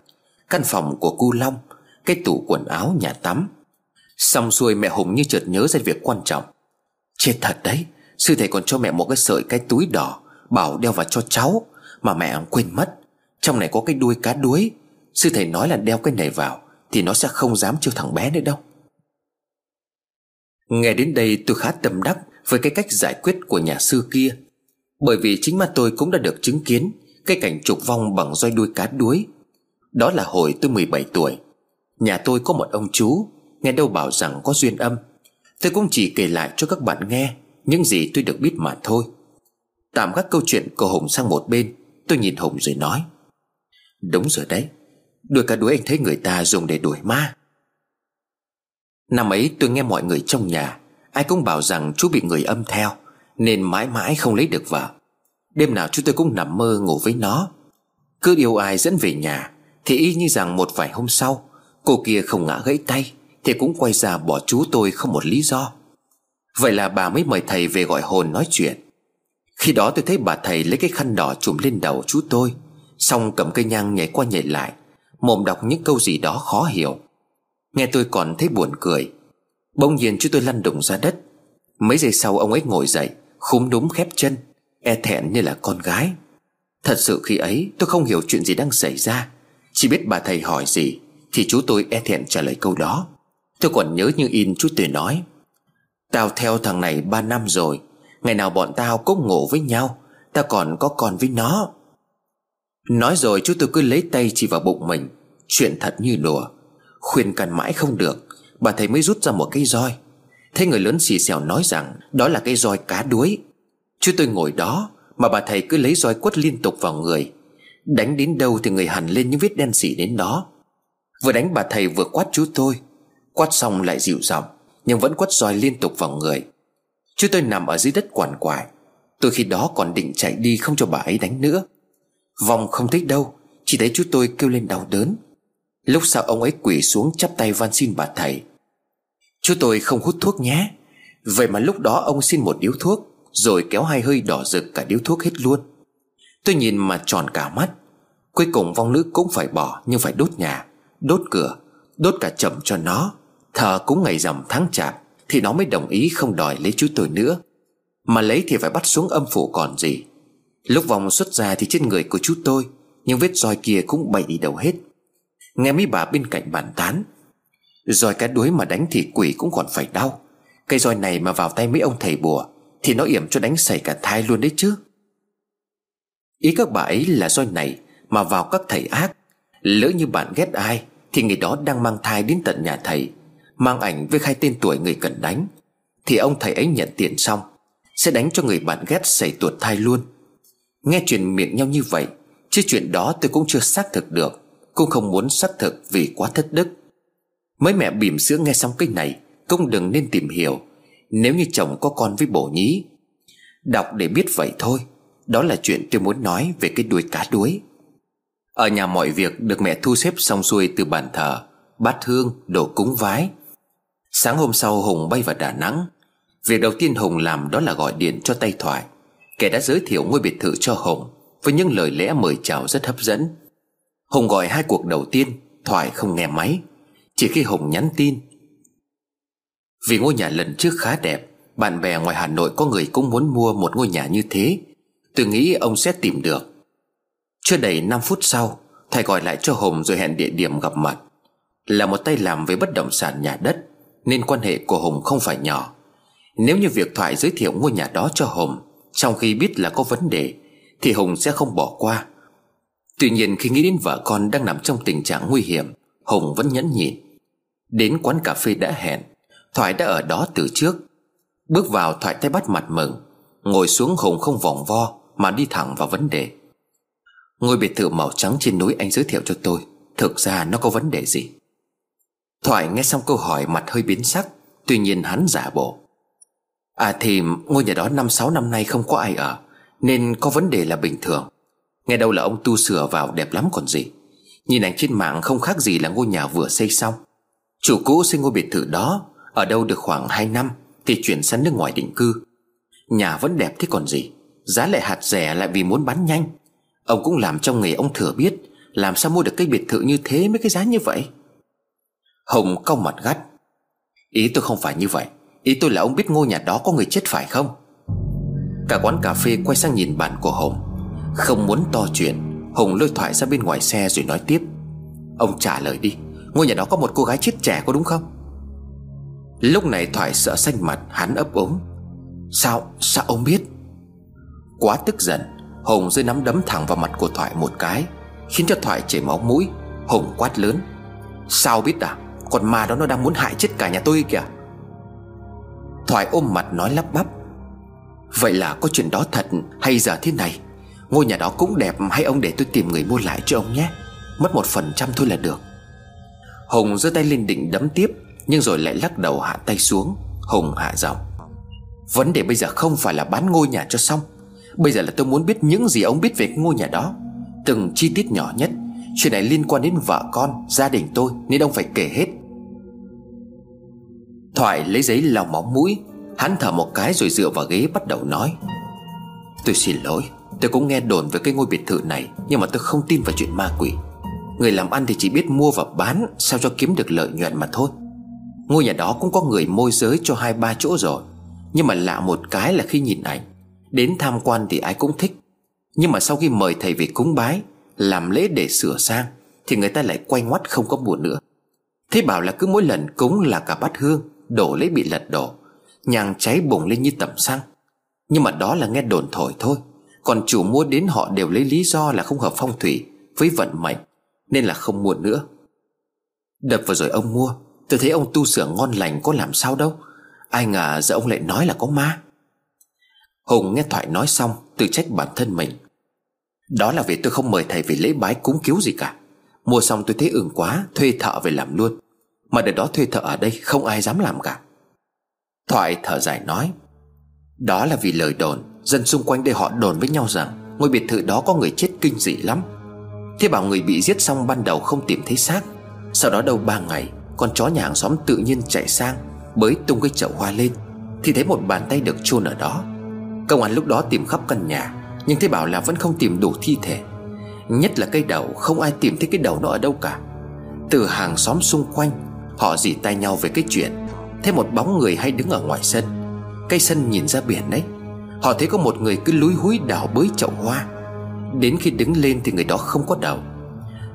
S1: Căn phòng của cu Long, Cái tủ quần áo, nhà tắm. Xong xuôi mẹ Hùng như chợt nhớ ra việc quan trọng. Chết thật đấy, Sư thầy còn cho mẹ một cái sợi cái túi đỏ, Bảo đeo vào cho cháu. Mà mẹ quên mất. Trong này có cái đuôi cá đuối. Sư thầy nói là đeo cái này vào, Thì nó sẽ không dám chiêu thằng bé nữa đâu. Nghe đến đây tôi khá tâm đắc với cái cách giải quyết của nhà sư kia. Bởi vì chính mắt tôi cũng đã được chứng kiến Cái cảnh trục vong bằng roi đuôi cá đuối. Đó là hồi tôi 17 tuổi. Nhà tôi có một ông chú, Nghe đâu bảo rằng có duyên âm. Tôi cũng chỉ kể lại cho các bạn nghe, Những gì tôi được biết mà thôi. Tạm các câu chuyện của Hùng sang một bên. Tôi nhìn Hùng rồi nói. Đúng rồi đấy. Đuổi cả đuổi anh thấy người ta dùng để đuổi ma. Năm ấy tôi nghe mọi người trong nhà, Ai cũng bảo rằng chú bị người âm theo, Nên mãi mãi không lấy được vợ. Đêm nào chú tôi cũng nằm mơ ngủ với nó. Cứ yêu ai dẫn về nhà, Thì y như rằng một vài hôm sau, Cô kia không ngã gãy tay, Thì cũng quay ra bỏ chú tôi không một lý do. Vậy là bà mới mời thầy về gọi hồn nói chuyện. Khi đó tôi thấy bà thầy lấy cái khăn đỏ trùm lên đầu chú tôi, Xong cầm cây nhang nhảy qua nhảy lại, Mồm đọc những câu gì đó khó hiểu. Nghe tôi còn thấy buồn cười, Bỗng nhiên chú tôi lăn đùng ra đất. Mấy giây sau ông ấy ngồi dậy, Khúm núm khép chân E thẹn như là con gái. Thật sự khi ấy tôi không hiểu chuyện gì đang xảy ra, Chỉ biết bà thầy hỏi gì, Thì chú tôi e thẹn trả lời câu đó. Tôi còn nhớ như in chú tôi nói, Tao theo thằng này ba năm rồi Ngày nào bọn tao cũng ngủ với nhau, Tao còn có con với nó. Nói rồi chú tôi cứ lấy tay chỉ vào bụng mình, Chuyện thật như đùa. Khuyên cằn mãi không được, Bà thầy mới rút ra một cây roi. Thấy người lớn xì xèo nói rằng Đó là cây roi cá đuối. Chú tôi ngồi đó, Mà bà thầy cứ lấy roi quất liên tục vào người. Đánh đến đâu thì người hẳn lên những vết đen xỉ đến đó. Vừa đánh bà thầy vừa quát chú tôi. Quát xong lại dịu giọng, Nhưng vẫn quất roi liên tục vào người. Chú tôi nằm ở dưới đất quản quải Tôi khi đó còn định chạy đi không cho bà ấy đánh nữa. Vòng không thích đâu, Chỉ thấy chú tôi kêu lên đau đớn. Lúc sau ông ấy quỳ xuống chắp tay van xin bà thầy. Chú tôi không hút thuốc nhé. Vậy mà lúc đó ông xin một điếu thuốc, Rồi kéo hai hơi đỏ rực cả điếu thuốc hết luôn. Tôi nhìn mà tròn cả mắt. Cuối cùng vong nữ cũng phải bỏ, Nhưng phải đốt nhà, Đốt cửa, Đốt cả chậm cho nó. Thờ cũng ngày rằm tháng chạp. Thì nó mới đồng ý không đòi lấy chú tôi nữa. Mà lấy thì phải bắt xuống âm phủ còn gì. Lúc vòng xuất ra thì trên người của chú tôi Nhưng vết roi kia cũng bậy đi đầu hết. Nghe mấy bà bên cạnh bàn tán, Roi cá đuối mà đánh thì quỷ cũng còn phải đau. Cây roi này mà vào tay mấy ông thầy bùa Thì nó yểm cho đánh sảy cả thai luôn đấy chứ. Ý các bà ấy là roi này Mà vào các thầy ác, Lỡ như bạn ghét ai Thì người đó đang mang thai đến tận nhà thầy. Mang ảnh với khai tên tuổi người cần đánh Thì ông thầy ấy nhận tiền xong Sẽ đánh cho người bạn ghét xảy tuột thai luôn. Nghe chuyện miệng nhau như vậy Chứ chuyện đó tôi cũng chưa xác thực được Cũng không muốn xác thực vì quá thất đức. Mấy mẹ bỉm sữa nghe xong cái này Cũng đừng nên tìm hiểu Nếu như chồng có con với bổ nhí. Đọc để biết vậy thôi Đó là chuyện tôi muốn nói về cái đuôi cá đuối. Ở nhà mọi việc được mẹ thu xếp xong xuôi từ bàn thờ Bát hương, đồ cúng vái. Sáng hôm sau Hùng bay vào Đà Nẵng. Việc đầu tiên Hùng làm đó là gọi điện cho tay thoại. Kẻ đã giới thiệu ngôi biệt thự cho Hùng Với những lời lẽ mời chào rất hấp dẫn. Hùng gọi hai cuộc đầu tiên, Thoại không nghe máy. Chỉ khi Hùng nhắn tin. Vì ngôi nhà lần trước khá đẹp, Bạn bè ngoài Hà Nội có người cũng muốn mua một ngôi nhà như thế. Tôi nghĩ ông sẽ tìm được. Chưa đầy 5 phút sau Thầy gọi lại cho Hùng rồi hẹn địa điểm gặp mặt. Là một tay làm với bất động sản nhà đất. Nên quan hệ của Hùng không phải nhỏ. Nếu như việc Thoại giới thiệu ngôi nhà đó cho Hùng, trong khi biết là có vấn đề, Thì Hùng sẽ không bỏ qua. Tuy nhiên khi nghĩ đến vợ con đang nằm trong tình trạng nguy hiểm, Hùng vẫn nhẫn nhịn. Đến quán cà phê đã hẹn, Thoại đã ở đó từ trước. Bước vào, Thoại tay bắt mặt mừng. Ngồi xuống Hùng không vòng vo, Mà đi thẳng vào vấn đề. Ngôi biệt thự màu trắng trên núi anh giới thiệu cho tôi, Thực ra nó có vấn đề gì? Thoại nghe xong câu hỏi mặt hơi biến sắc, Tuy nhiên hắn giả bộ. À thì ngôi nhà đó năm sáu năm nay không có ai ở, Nên có vấn đề là bình thường. Nghe đâu là ông tu sửa vào đẹp lắm còn gì. Nhìn ảnh trên mạng không khác gì là ngôi nhà vừa xây xong. Chủ cũ xây ngôi biệt thự đó, Ở đâu được khoảng 2 năm Thì chuyển sang nước ngoài định cư. Nhà vẫn đẹp thế còn gì, Giá lại hạt rẻ lại vì muốn bán nhanh. Ông cũng làm trong nghề ông thừa biết, Làm sao mua được cái biệt thự như thế mấy cái giá như vậy? Hồng cong mặt gắt. Ý tôi không phải như vậy. Ý tôi là ông biết ngôi nhà đó có người chết phải không? Cả quán cà phê quay sang nhìn bạn của Hùng Không muốn to chuyện Hùng lôi thoại ra bên ngoài xe rồi nói tiếp. Ông trả lời đi Ngôi nhà đó có một cô gái chết trẻ có đúng không? Lúc này Thoại sợ xanh mặt Hắn ấp ống. Sao, sao ông biết? Quá tức giận Hùng rơi nắm đấm thẳng vào mặt của Thoại một cái Khiến cho Thoại chảy máu mũi. Hùng quát lớn. Sao biết à? Con ma đó nó đang muốn hại chết cả nhà tôi kìa. Thoại ôm mặt nói lắp bắp. Vậy là có chuyện đó thật hay giờ thế này? Ngôi nhà đó cũng đẹp, hay ông để tôi tìm người mua lại cho ông nhé. Mất một phần trăm thôi là được. Hùng giơ tay lên định đấm tiếp, Nhưng rồi lại lắc đầu hạ tay xuống. Hùng hạ giọng. Vấn đề bây giờ không phải là bán ngôi nhà cho xong. Bây giờ là tôi muốn biết những gì ông biết về ngôi nhà đó. Từng chi tiết nhỏ nhất. Chuyện này liên quan đến vợ con, Gia đình tôi, Nên ông phải kể hết. Thoại lấy giấy lau móng mũi, Hắn thở một cái rồi dựa vào ghế bắt đầu nói. Tôi xin lỗi, Tôi cũng nghe đồn về cái ngôi biệt thự này, Nhưng mà tôi không tin vào chuyện ma quỷ. Người làm ăn thì chỉ biết mua và bán, Sao cho kiếm được lợi nhuận mà thôi. Ngôi nhà đó cũng có người môi giới cho hai ba chỗ rồi, Nhưng mà lạ một cái là khi nhìn ảnh, Đến tham quan thì ai cũng thích. Nhưng mà sau khi mời thầy về cúng bái làm lễ để sửa sang, Thì người ta lại quay ngoắt không có buồn nữa. Thế bảo là cứ mỗi lần cúng là cả bát hương, Đổ lấy bị lật đổ Nhang cháy bùng lên như tẩm xăng. Nhưng mà đó là nghe đồn thổi thôi, Còn chủ mua đến họ đều lấy lý do là không hợp phong thủy Với vận mệnh, Nên là không mua nữa. Đập vào rồi ông mua, Tôi thấy ông tu sửa ngon lành có làm sao đâu, Ai ngờ giờ ông lại nói là có ma. Hùng nghe thoại nói xong, Tự trách bản thân mình. Đó là vì tôi không mời thầy về lễ bái cúng cứu gì cả. Mua xong tôi thấy ửng quá, Thuê thợ về làm luôn. Mà để đó thuê thợ ở đây, không ai dám làm cả. Thoại thở dài nói, Đó là vì lời đồn, Dân xung quanh đây họ đồn với nhau rằng, Ngôi biệt thự đó có người chết kinh dị lắm. Thế bảo người bị giết xong ban đầu không tìm thấy xác. Sau đó đâu ba ngày, Con chó nhà hàng xóm tự nhiên chạy sang, Bới tung cái chậu hoa lên, Thì thấy một bàn tay được chôn ở đó. Công an lúc đó tìm khắp căn nhà nhưng thế bảo là vẫn không tìm đủ thi thể. Nhất là cây đầu, Không ai tìm thấy cái đầu nó ở đâu cả. Từ hàng xóm xung quanh, Họ dì tay nhau về cái chuyện, Thấy một bóng người hay đứng ở ngoài sân. Cây sân nhìn ra biển đấy. Họ thấy có một người cứ lúi húi đào bới chậu hoa. Đến khi đứng lên thì người đó không có đầu.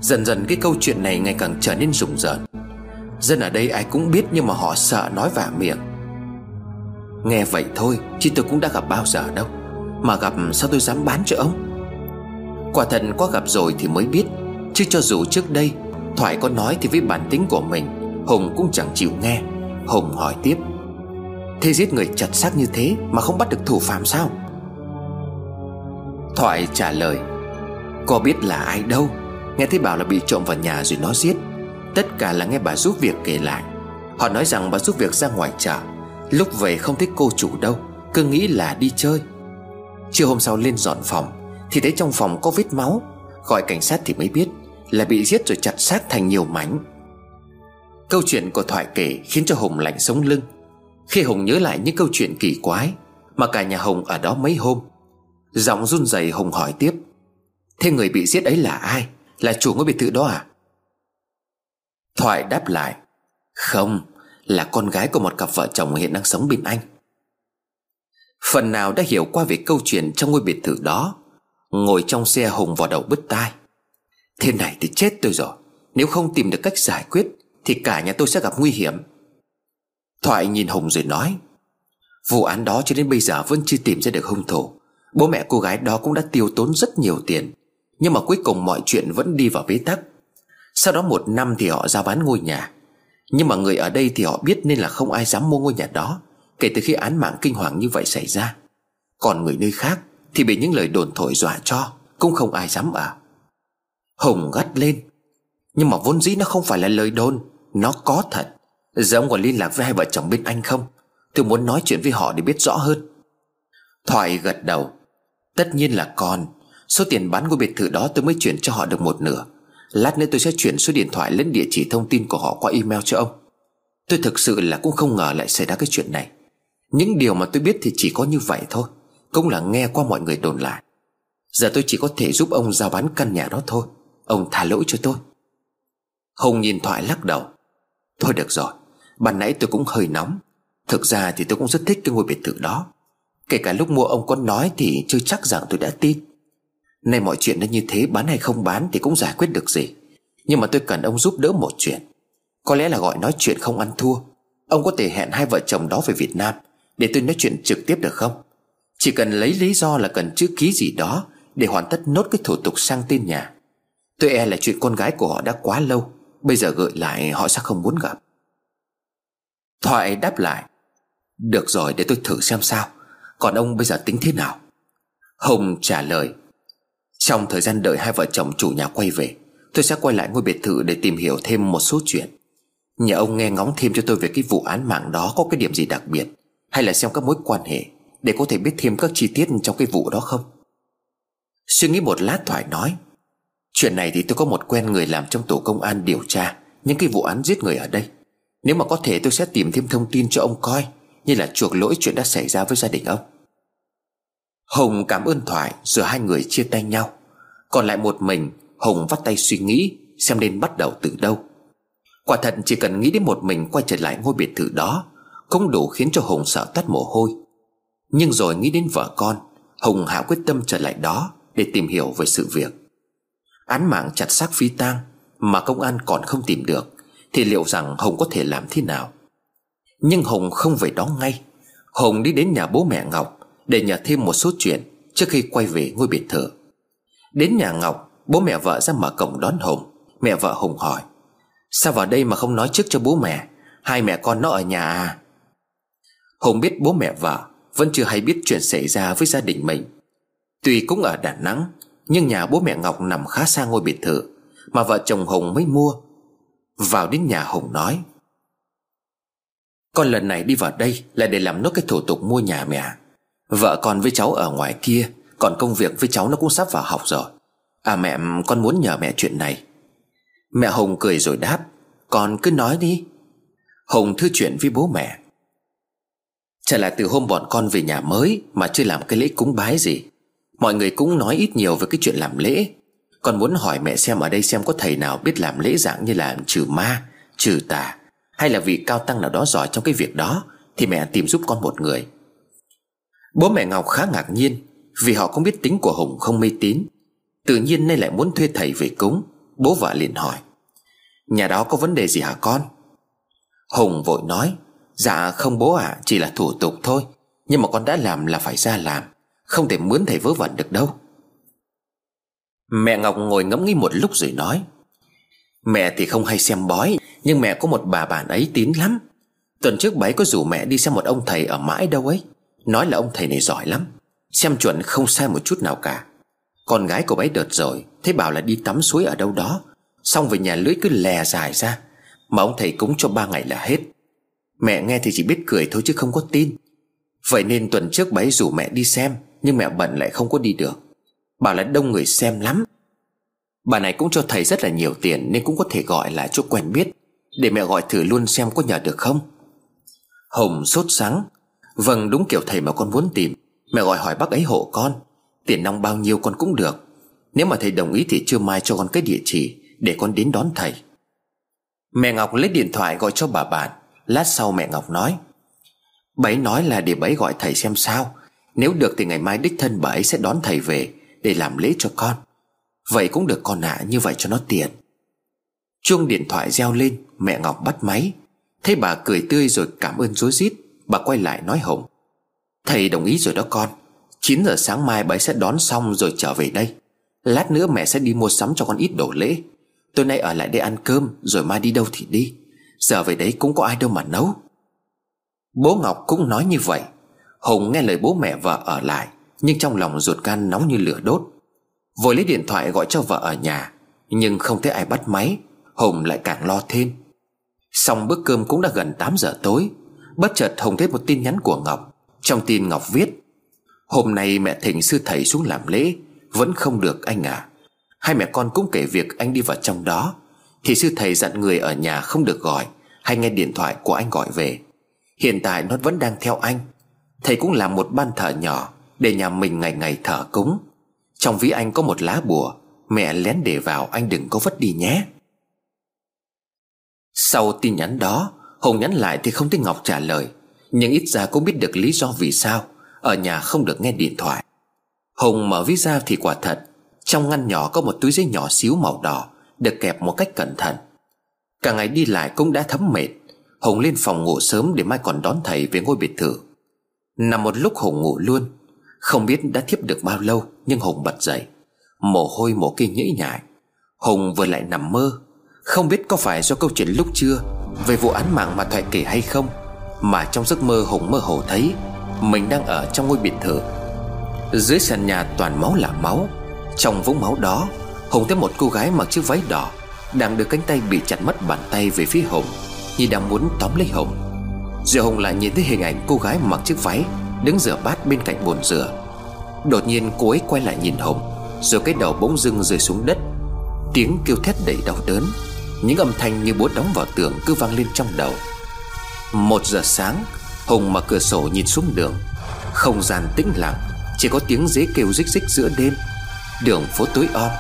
S1: Dần dần cái câu chuyện này ngày càng trở nên rùng rợn. Dân ở đây ai cũng biết nhưng mà họ sợ nói vả miệng. Nghe vậy thôi, Chứ tôi cũng đã gặp bao giờ đâu. Mà gặp sao tôi dám bán cho ông? Quả thật có gặp rồi thì mới biết, Chứ cho dù trước đây, Thoại có nói thì với bản tính của mình, Hùng cũng chẳng chịu nghe. Hùng hỏi tiếp, Thế giết người chặt xác như thế Mà không bắt được thủ phạm sao? Thoại trả lời, Có biết là ai đâu, Nghe thấy bảo là bị trộm vào nhà rồi nó giết. Tất cả là nghe bà giúp việc kể lại. Họ nói rằng bà giúp việc ra ngoài chợ, Lúc về không thấy cô chủ đâu, Cứ nghĩ là đi chơi. Trưa hôm sau lên dọn phòng, Thì thấy trong phòng có vết máu. Gọi cảnh sát thì mới biết Là bị giết rồi chặt xác thành nhiều mảnh. Câu chuyện của Thoại kể Khiến cho Hùng lạnh sống lưng. Khi Hùng nhớ lại những câu chuyện kỳ quái Mà cả nhà Hùng ở đó mấy hôm, Giọng run rẩy Hùng hỏi tiếp, Thế người bị giết ấy là ai? Là chủ ngôi biệt thự đó à? Thoại đáp lại, Không, Là con gái của một cặp vợ chồng hiện đang sống bên anh. Phần nào đã hiểu qua về câu chuyện trong ngôi biệt thự đó. Ngồi trong xe Hùng vào đầu bứt tai. Thế này thì chết tôi rồi. Nếu không tìm được cách giải quyết, Thì cả nhà tôi sẽ gặp nguy hiểm. Thoại nhìn Hùng rồi nói, Vụ án đó cho đến bây giờ vẫn chưa tìm ra được hung thủ. Bố mẹ cô gái đó cũng đã tiêu tốn rất nhiều tiền. Nhưng mà cuối cùng mọi chuyện vẫn đi vào bế tắc. Sau đó một năm thì họ ra bán ngôi nhà. Nhưng mà người ở đây thì họ biết nên là không ai dám mua ngôi nhà đó. Kể từ khi án mạng kinh hoàng như vậy xảy ra, Còn người nơi khác Thì bị những lời đồn thổi dọa cho, Cũng không ai dám ở Hùng gắt lên, Nhưng mà vốn dĩ nó không phải là lời đồn, Nó có thật. Giờ ông còn liên lạc với hai vợ chồng bên anh không? Tôi muốn nói chuyện với họ để biết rõ hơn. Thoại gật đầu, Tất nhiên là còn. Số tiền bán ngôi biệt thự đó tôi mới chuyển cho họ được một nửa. Lát nữa tôi sẽ chuyển số điện thoại lẫn địa chỉ thông tin của họ qua email cho ông. Tôi thực sự là cũng không ngờ lại xảy ra cái chuyện này. Những điều mà tôi biết thì chỉ có như vậy thôi. Cũng là nghe qua mọi người đồn lại. Giờ tôi chỉ có thể giúp ông giao bán căn nhà đó thôi. Ông tha lỗi cho tôi. Hùng nhìn thoại lắc đầu. Thôi được rồi. Ban nãy tôi cũng hơi nóng. Thực ra thì tôi cũng rất thích cái ngôi biệt thự đó. Kể cả lúc mua ông có nói thì chưa chắc rằng tôi đã tin. Nay mọi chuyện nó như thế, bán hay không bán Thì cũng giải quyết được gì. Nhưng mà tôi cần ông giúp đỡ một chuyện. Có lẽ là gọi nói chuyện không ăn thua. Ông có thể hẹn hai vợ chồng đó về Việt Nam. Để tôi nói chuyện trực tiếp được không? Chỉ cần lấy lý do là cần chữ ký gì đó Để hoàn tất nốt cái thủ tục sang tên nhà. Tôi e là chuyện con gái của họ đã quá lâu, Bây giờ gợi lại họ sẽ không muốn gặp. Thoại đáp lại, Được rồi, để tôi thử xem sao. Còn ông bây giờ tính thế nào? Hùng trả lời, trong thời gian đợi hai vợ chồng chủ nhà quay về, Tôi sẽ quay lại ngôi biệt thự để tìm hiểu thêm một số chuyện. Nhờ ông nghe ngóng thêm cho tôi về cái vụ án mạng đó có cái điểm gì đặc biệt. Hay là xem các mối quan hệ Để có thể biết thêm các chi tiết trong cái vụ đó không? Suy nghĩ một lát thoại nói, Chuyện này thì tôi có một quen người làm trong tổ công an điều tra Những cái vụ án giết người ở đây. Nếu mà có thể tôi sẽ tìm thêm thông tin cho ông coi, Như là chuộc lỗi chuyện đã xảy ra với gia đình ông. Hồng cảm ơn Thoại Rồi hai người chia tay nhau. Còn lại một mình, Hồng vắt tay suy nghĩ Xem nên bắt đầu từ đâu. Quả thật chỉ cần nghĩ đến một mình quay trở lại ngôi biệt thự đó cũng đủ khiến cho Hùng sợ tắt mồ hôi. Nhưng rồi nghĩ đến vợ con, Hùng hạ quyết tâm trở lại đó Để tìm hiểu về sự việc. Án mạng chặt xác phi tang Mà công an còn không tìm được Thì liệu rằng Hùng có thể làm thế nào? Nhưng Hùng không về đó ngay. Hùng đi đến nhà bố mẹ Ngọc Để nhờ thêm một số chuyện Trước khi quay về ngôi biệt thự. Đến nhà Ngọc, Bố mẹ vợ ra mở cổng đón Hùng. Mẹ vợ Hùng hỏi, Sao vào đây mà không nói trước cho bố mẹ? Hai mẹ con nó ở nhà à? Hùng biết bố mẹ vợ Vẫn chưa hay biết chuyện xảy ra với gia đình mình. Tuy cũng ở Đà Nẵng, Nhưng nhà bố mẹ Ngọc nằm khá xa ngôi biệt thự Mà vợ chồng Hùng mới mua. Vào đến nhà Hùng nói, Con lần này đi vào đây Là để làm nốt cái thủ tục mua nhà mẹ. Vợ con với cháu ở ngoài kia, Còn công việc với cháu nó cũng sắp vào học rồi. À mẹ, con muốn nhờ mẹ chuyện này. Mẹ Hùng cười rồi đáp, Con cứ nói đi. Hùng thư chuyện với bố mẹ Chả là từ hôm bọn con về nhà mới Mà chưa làm cái lễ cúng bái gì. Mọi người cũng nói ít nhiều về cái chuyện làm lễ. Con muốn hỏi mẹ xem ở đây xem có thầy nào biết làm lễ dạng như là trừ ma, trừ tà Hay là vị cao tăng nào đó giỏi trong cái việc đó Thì mẹ tìm giúp con một người. Bố mẹ Ngọc khá ngạc nhiên Vì họ không biết tính của Hùng không mê tín. Tự nhiên nay lại muốn thuê thầy về cúng Bố vợ liền hỏi. Nhà đó có vấn đề gì hả con? Hùng vội nói Dạ không bố ạ à, Chỉ là thủ tục thôi. Nhưng mà con đã làm là phải ra làm. Không thể mướn thầy vớ vẩn được đâu. Mẹ Ngọc ngồi ngẫm nghĩ một lúc rồi nói Mẹ thì không hay xem bói Nhưng mẹ có một bà bạn ấy tín lắm. Tuần trước bà ấy có rủ mẹ đi xem một ông thầy ở mãi đâu ấy. Nói là ông thầy này giỏi lắm Xem chuẩn không sai một chút nào cả. Con gái của bà ấy đợt rồi Thế bảo là đi tắm suối ở đâu đó. Xong về nhà lưỡi cứ lè dài ra Mà ông thầy cúng cho ba ngày là hết. Mẹ nghe thì chỉ biết cười thôi chứ không có tin. Vậy nên tuần trước bà ấy rủ mẹ đi xem, Nhưng mẹ bận lại không có đi được. Bảo là đông người xem lắm. Bà này cũng cho thầy rất là nhiều tiền Nên cũng có thể gọi là chỗ quen biết, Để mẹ gọi thử luôn xem có nhờ được không. Hồng sốt sắng. Vâng đúng kiểu thầy mà con muốn tìm. Mẹ gọi hỏi bác ấy hộ con. Tiền nong bao nhiêu con cũng được. Nếu mà thầy đồng ý thì chưa mai cho con cái địa chỉ, Để con đến đón thầy. Mẹ Ngọc lấy điện thoại gọi cho bà bạn. Lát sau mẹ Ngọc nói Bà ấy nói là để bà ấy gọi thầy xem sao. Nếu được thì ngày mai đích thân bà ấy sẽ đón thầy về Để làm lễ cho con. Vậy cũng được con ạ à, như vậy cho nó tiện. Chuông điện thoại reo lên Mẹ Ngọc bắt máy. Thấy bà cười tươi rồi cảm ơn rối rít Bà quay lại nói Hồng Thầy đồng ý rồi đó con. 9 giờ sáng mai bà ấy sẽ đón xong rồi trở về đây. Lát nữa mẹ sẽ đi mua sắm cho con ít đồ lễ. Tối nay ở lại đây ăn cơm Rồi mai đi đâu thì đi. Giờ về đấy cũng có ai đâu mà nấu. Bố Ngọc cũng nói như vậy. Hùng nghe lời bố mẹ vợ ở lại, Nhưng trong lòng ruột gan nóng như lửa đốt. Vội lấy điện thoại gọi cho vợ ở nhà, Nhưng không thấy ai bắt máy. Hùng lại càng lo thêm. Xong bữa cơm cũng đã gần 8 giờ tối. Bất chợt Hùng thấy một tin nhắn của Ngọc. Trong tin Ngọc viết, Hôm nay mẹ thỉnh sư thầy xuống làm lễ, Vẫn không được anh à. Hai mẹ con cũng kể việc anh đi vào trong đó. Thì sư thầy dặn người ở nhà không được gọi, Hay nghe điện thoại của anh gọi về. Hiện tại nó vẫn đang theo anh. Thầy cũng làm một ban thờ nhỏ, Để nhà mình ngày ngày thờ cúng. Trong ví anh có một lá bùa, Mẹ lén để vào, anh đừng có vất đi nhé. Sau tin nhắn đó, Hùng nhắn lại thì không thấy Ngọc trả lời, Nhưng ít ra cũng biết được lý do vì sao, Ở nhà không được nghe điện thoại. Hùng mở ví ra thì quả thật, Trong ngăn nhỏ có một túi giấy nhỏ xíu màu đỏ. Được kẹp một cách cẩn thận. Cả ngày đi lại cũng đã thấm mệt. Hùng lên phòng ngủ sớm để mai còn đón thầy về ngôi biệt thự. Nằm một lúc Hùng ngủ luôn. Không biết đã thiếp được bao lâu, Nhưng Hùng bật dậy. Mồ hôi, mồ kia nhễ nhại. Hùng vừa lại nằm mơ. Không biết có phải do câu chuyện lúc trưa Về vụ án mạng mà Thoại kể hay không, Mà trong giấc mơ Hùng mơ hồ thấy Mình đang ở trong ngôi biệt thự. Dưới sàn nhà toàn máu là máu. Trong vũng máu đó Hùng thấy một cô gái mặc chiếc váy đỏ Đang đưa cánh tay bị chặt mất bàn tay về phía Hùng, Như đang muốn tóm lấy Hùng. Rồi Hùng lại nhìn thấy hình ảnh cô gái mặc chiếc váy Đứng rửa bát bên cạnh bồn rửa. Đột nhiên cô ấy quay lại nhìn Hùng, Rồi cái đầu bỗng dưng rơi xuống đất. Tiếng kêu thét đầy đau đớn, Những âm thanh như búa đóng vào tường cứ vang lên trong đầu. Một giờ sáng, Hùng mở cửa sổ nhìn xuống đường. Không gian tĩnh lặng, Chỉ có tiếng dế kêu rích rích giữa đêm. Đường phố tối om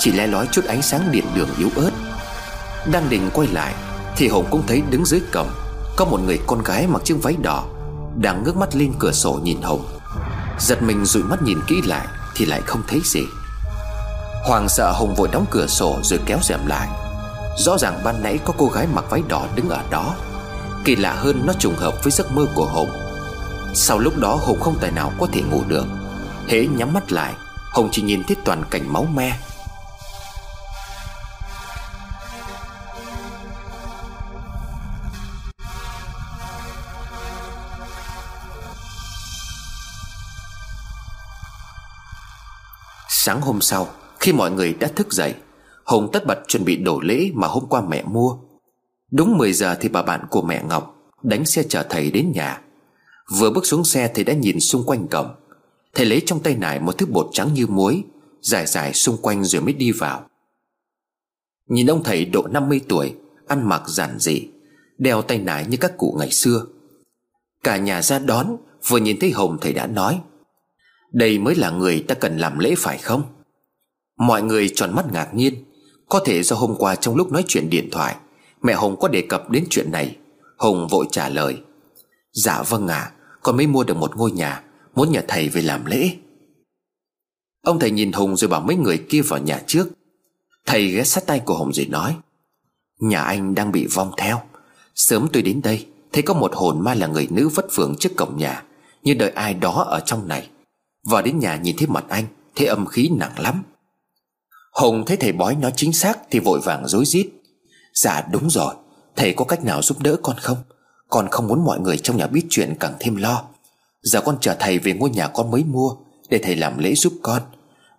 S1: chỉ le lói chút ánh sáng điện đường yếu ớt. Đang định quay lại, Thì Hùng cũng thấy đứng dưới cổng Có một người con gái mặc chiếc váy đỏ, Đang ngước mắt lên cửa sổ nhìn Hùng Giật mình dụi mắt nhìn kỹ lại, Thì lại không thấy gì. Hoàng sợ Hùng vội đóng cửa sổ rồi kéo rèm lại. Rõ ràng ban nãy có cô gái mặc váy đỏ đứng ở đó. Kỳ lạ hơn nó trùng hợp với giấc mơ của Hùng Sau lúc đó Hùng không tài nào có thể ngủ được. Hễ nhắm mắt lại Hùng chỉ nhìn thấy toàn cảnh máu me. Sáng hôm sau, Khi mọi người đã thức dậy Hùng tất bật chuẩn bị đổ lễ mà hôm qua mẹ mua. Đúng 10 giờ thì bà bạn của mẹ Ngọc Đánh xe chở thầy đến nhà. Vừa bước xuống xe thì đã nhìn xung quanh cổng. Thầy lấy trong tay nải một thứ bột trắng như muối, Dài dài xung quanh rồi mới đi vào. Nhìn ông thầy độ 50 tuổi, Ăn mặc giản dị, Đeo tay nải như các cụ ngày xưa. Cả nhà ra đón, Vừa nhìn thấy Hồng thầy đã nói đây mới là người ta cần làm lễ phải không? Mọi người tròn mắt ngạc nhiên. Có thể do hôm qua trong lúc nói chuyện điện thoại Mẹ Hồng có đề cập đến chuyện này. Hồng vội trả lời. Dạ vâng ạ à, Con mới mua được một ngôi nhà Muốn nhờ thầy về làm lễ. Ông thầy nhìn Hùng rồi bảo mấy người kia vào nhà trước. Thầy ghé sát tay của Hùng rồi nói. Nhà anh đang bị vong theo. Sớm tôi đến đây Thấy có một hồn ma là người nữ vất vưởng trước cổng nhà. Như đợi ai đó ở trong này. Vào đến nhà nhìn thấy mặt anh, Thấy âm khí nặng lắm. Hùng thấy thầy bói nói chính xác Thì vội vàng rối rít. Dạ đúng rồi. Thầy có cách nào giúp đỡ con không? Con không muốn mọi người trong nhà biết chuyện càng thêm lo. Giờ con chờ thầy về ngôi nhà con mới mua, Để thầy làm lễ giúp con.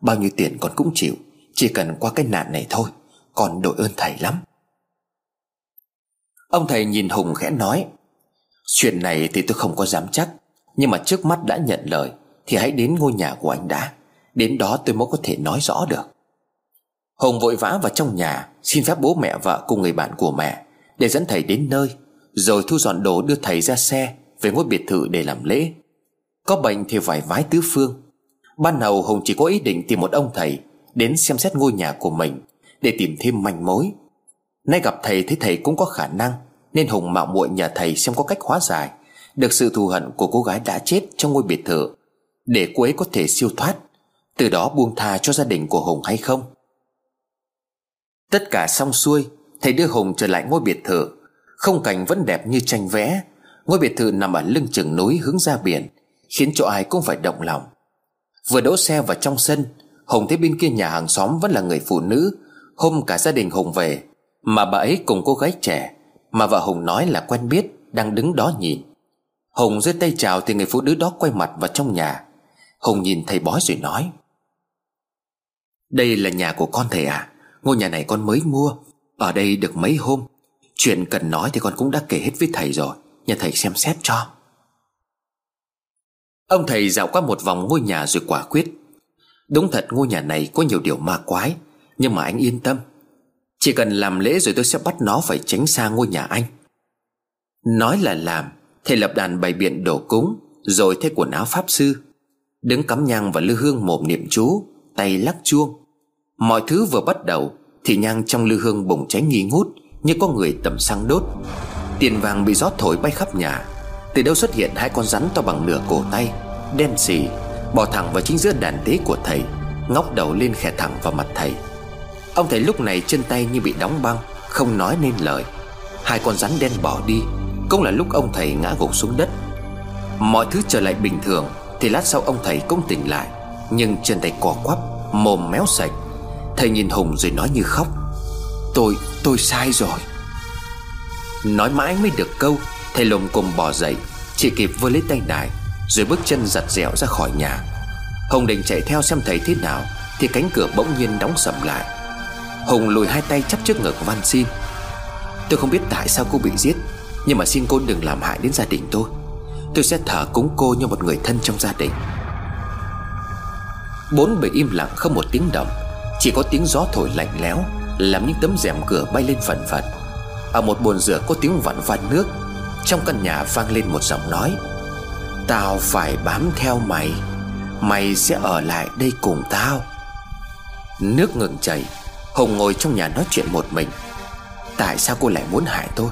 S1: Bao nhiêu tiền con cũng chịu, Chỉ cần qua cái nạn này thôi. Con đội ơn thầy lắm. Ông thầy nhìn Hùng khẽ nói, Chuyện này thì tôi không có dám chắc, Nhưng mà trước mắt đã nhận lời. Thì hãy đến ngôi nhà của anh đã. Đến đó tôi mới có thể nói rõ được. Hùng vội vã vào trong nhà, Xin phép bố mẹ vợ cùng người bạn của mẹ Để dẫn thầy đến nơi, Rồi thu dọn đồ đưa thầy ra xe Về ngôi biệt thự để làm lễ. Có bệnh thì phải vái tứ phương. Ban đầu Hùng chỉ có ý định tìm một ông thầy Đến xem xét ngôi nhà của mình Để tìm thêm manh mối. Nay gặp thầy thấy thầy cũng có khả năng, Nên Hùng mạo muội nhờ thầy xem có cách hóa giải Được sự thù hận của cô gái đã chết Trong ngôi biệt thự. Để cô ấy có thể siêu thoát, Từ đó buông tha cho gia đình của Hùng hay không? Tất cả xong xuôi, Thầy đưa Hùng trở lại ngôi biệt thự. Không cảnh vẫn đẹp như tranh vẽ. Ngôi biệt thự nằm ở lưng chừng núi hướng ra biển, Khiến cho ai cũng phải động lòng. Vừa đỗ xe vào trong sân Hùng thấy bên kia nhà hàng xóm vẫn là người phụ nữ. Hôm cả gia đình Hùng về, Mà bà ấy cùng cô gái trẻ, Mà vợ Hùng nói là quen biết, Đang đứng đó nhìn. Hùng giơ tay chào thì người phụ nữ đó quay mặt vào trong nhà. Hùng nhìn thầy bói rồi nói. Đây là nhà của con thầy à Ngôi nhà này con mới mua, Ở đây được mấy hôm. Chuyện cần nói thì con cũng đã kể hết với thầy rồi, Nhờ thầy xem xét cho. Ông thầy dạo qua một vòng ngôi nhà rồi quả quyết. Đúng thật, ngôi nhà này có nhiều điều ma quái, Nhưng mà anh yên tâm. Chỉ cần làm lễ rồi tôi sẽ bắt nó phải tránh xa ngôi nhà anh. Nói là làm, Thầy lập đàn bày biện đổ cúng, Rồi thay quần áo pháp sư. Đứng cắm nhang và lư hương mồm niệm chú, Tay lắc chuông. Mọi thứ vừa bắt đầu, Thì nhang trong lư hương bùng cháy nghi ngút, Như có người tầm xăng đốt. Tiền vàng bị gió thổi bay khắp nhà. Từ đâu xuất hiện hai con rắn to bằng nửa cổ tay, Đen xì, Bò thẳng vào chính giữa đàn tế của thầy, Ngóc đầu lên khẽ thẳng vào mặt thầy. Ông thầy lúc này chân tay như bị đóng băng, Không nói nên lời. Hai con rắn đen bỏ đi, Cũng là lúc ông thầy ngã gục xuống đất. Mọi thứ trở lại bình thường thì lát sau ông thầy cũng tỉnh lại. Nhưng chân tay cò quắp Mồm méo sạch. Thầy nhìn Hùng rồi nói như khóc. Tôi, tôi sai rồi. Nói mãi mới được câu Thầy lùng cùng bỏ dậy Chỉ kịp vơ lấy tay đài Rồi bước chân giặt dẻo ra khỏi nhà. Hùng định chạy theo xem thầy thế nào Thì cánh cửa bỗng nhiên đóng sầm lại. Hùng lùi hai tay chắp trước ngực van xin. Tôi không biết tại sao cô bị giết Nhưng mà xin cô đừng làm hại đến gia đình tôi. Tôi sẽ thờ cúng cô như một người thân trong gia đình. Bốn bề im lặng không một tiếng động. Chỉ có tiếng gió thổi lạnh lẽo, Làm những tấm rèm cửa bay lên phần phật Ở một bồn rửa có tiếng vặn vặn nước. Trong căn nhà vang lên một giọng nói. Tao phải bám theo mày. Mày sẽ ở lại đây cùng tao. Nước ngừng chảy. Hồng ngồi trong nhà nói chuyện một mình. Tại sao cô lại muốn hại tôi?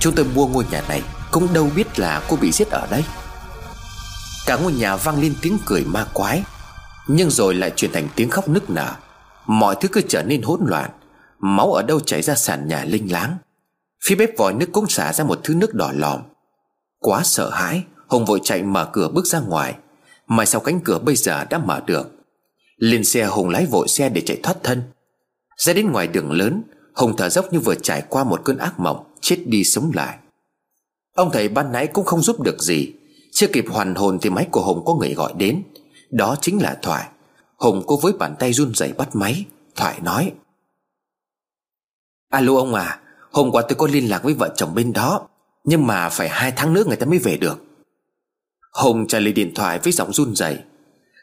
S1: Chúng tôi mua ngôi nhà này. Cũng đâu biết là cô bị giết ở đây. Cả ngôi nhà vang lên tiếng cười ma quái. Nhưng rồi lại chuyển thành tiếng khóc nức nở. Mọi thứ cứ trở nên hỗn loạn. Máu ở đâu chảy ra sàn nhà linh láng. Phía bếp vòi nước cũng xả ra một thứ nước đỏ lòm. Quá sợ hãi Hùng vội chạy mở cửa bước ra ngoài. Mà sau cánh cửa bây giờ đã mở được. Lên xe Hùng lái vội xe để chạy thoát thân. Ra đến ngoài đường lớn, Hùng thở dốc như vừa trải qua một cơn ác mộng, Chết đi sống lại. Ông thầy ban nãy cũng không giúp được gì. Chưa kịp hoàn hồn thì máy của Hùng có người gọi đến. Đó chính là Thoại. Hùng cô với bàn tay run rẩy bắt máy. Thoại nói, Alo ông à Hôm qua tôi có liên lạc với vợ chồng bên đó, Nhưng mà phải hai tháng nữa người ta mới về được. Hùng trả lời điện thoại với giọng run rẩy,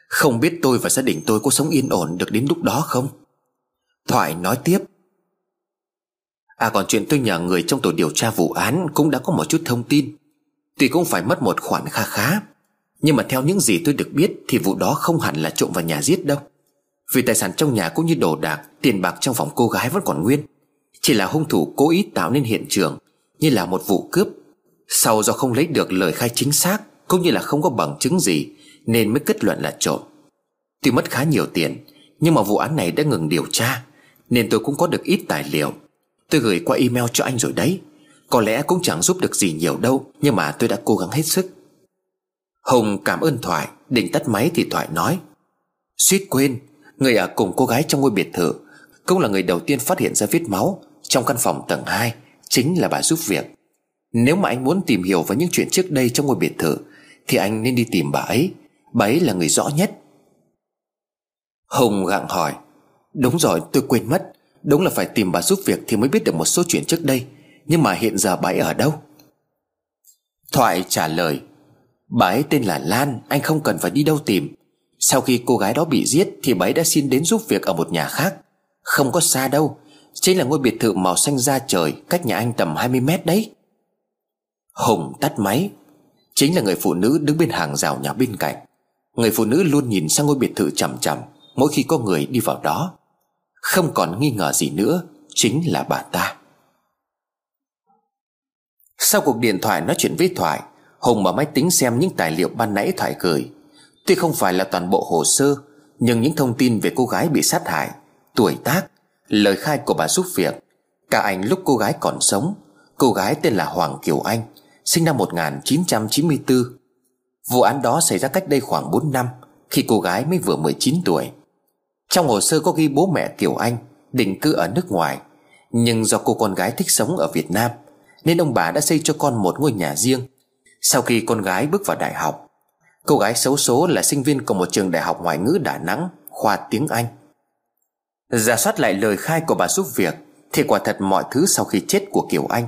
S1: Không biết tôi và gia đình tôi có sống yên ổn được đến lúc đó không? Thoại nói tiếp À còn chuyện tôi nhờ người trong tổ điều tra vụ án Cũng đã có một chút thông tin. Tuy cũng phải mất một khoản kha khá, Nhưng mà theo những gì tôi được biết Thì vụ đó không hẳn là trộm vào nhà giết đâu. Vì tài sản trong nhà cũng như đồ đạc, Tiền bạc trong phòng cô gái vẫn còn nguyên. Chỉ là hung thủ cố ý tạo nên hiện trường, Như là một vụ cướp. Sau do không lấy được lời khai chính xác, Cũng như là không có bằng chứng gì, Nên mới kết luận là trộm. Tuy mất khá nhiều tiền, Nhưng mà vụ án này đã ngừng điều tra, Nên tôi cũng có được ít tài liệu. Tôi gửi qua email cho anh rồi đấy. Có lẽ cũng chẳng giúp được gì nhiều đâu, Nhưng mà tôi đã cố gắng hết sức. Hùng cảm ơn Thoại, Định tắt máy thì Thoại nói. Suýt quên, Người ở cùng cô gái trong ngôi biệt thự Cũng là người đầu tiên phát hiện ra vết máu Trong căn phòng tầng 2 Chính là bà giúp việc. Nếu mà anh muốn tìm hiểu về những chuyện trước đây trong ngôi biệt thự, Thì anh nên đi tìm bà ấy. Bà ấy là người rõ nhất. Hùng gặng hỏi. Đúng rồi, tôi quên mất. Đúng là phải tìm bà giúp việc thì mới biết được một số chuyện trước đây. Nhưng mà hiện giờ bà ấy ở đâu? Thoại trả lời, Bà ấy tên là Lan, Anh không cần phải đi đâu tìm. Sau khi cô gái đó bị giết Thì bà ấy đã xin đến giúp việc ở một nhà khác. Không có xa đâu. Chính là ngôi biệt thự màu xanh da trời, Cách nhà anh tầm 20 mét đấy. Hùng tắt máy. Chính là người phụ nữ đứng bên hàng rào nhà bên cạnh. Người phụ nữ luôn nhìn sang ngôi biệt thự chằm chằm Mỗi khi có người đi vào đó không còn nghi ngờ gì nữa, Chính là bà ta. Sau cuộc điện thoại nói chuyện với Thoại, Hùng mở máy tính xem những tài liệu ban nãy Thoại gửi. Tuy không phải là toàn bộ hồ sơ, Nhưng những thông tin về cô gái bị sát hại, Tuổi tác, Lời khai của bà giúp việc, Cả ảnh lúc cô gái còn sống, Cô gái tên là Hoàng Kiều Anh, Sinh năm 1994 Vụ án đó xảy ra cách đây khoảng 4 năm, Khi cô gái mới vừa 19 tuổi trong hồ sơ có ghi bố mẹ Kiều Anh Định cư ở nước ngoài. Nhưng do cô con gái thích sống ở Việt Nam, Nên ông bà đã xây cho con một ngôi nhà riêng. Sau khi con gái bước vào đại học, Cô gái xấu số là sinh viên của một trường đại học ngoại ngữ Đà Nẵng, Khoa tiếng Anh. Giả soát lại lời khai của bà giúp việc, Thì quả thật mọi thứ sau khi chết của Kiều Anh,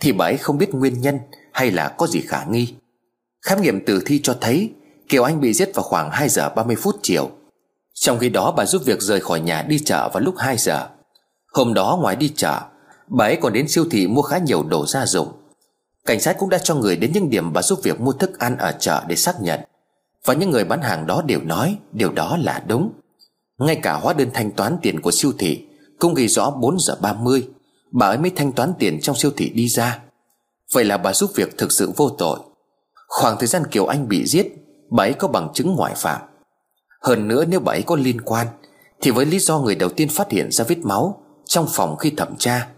S1: Thì bà ấy không biết nguyên nhân Hay là có gì khả nghi. Khám nghiệm tử thi cho thấy Kiều Anh bị giết vào khoảng 2 giờ 30 phút chiều trong khi đó bà giúp việc rời khỏi nhà đi chợ vào lúc 2 giờ. Hôm đó ngoài đi chợ, Bà ấy còn đến siêu thị mua khá nhiều đồ gia dụng. Cảnh sát cũng đã cho người đến những điểm bà giúp việc mua thức ăn ở chợ để xác nhận. Và những người bán hàng đó đều nói Điều đó là đúng. Ngay cả hóa đơn thanh toán tiền của siêu thị Cũng ghi rõ 4 giờ 30 Bà ấy mới thanh toán tiền trong siêu thị đi ra. Vậy là bà giúp việc thực sự vô tội. Khoảng thời gian Kiều Anh bị giết, Bà ấy có bằng chứng ngoại phạm hơn nữa nếu bà ấy có liên quan, Thì với lý do người đầu tiên phát hiện ra vết máu Trong phòng khi thẩm tra,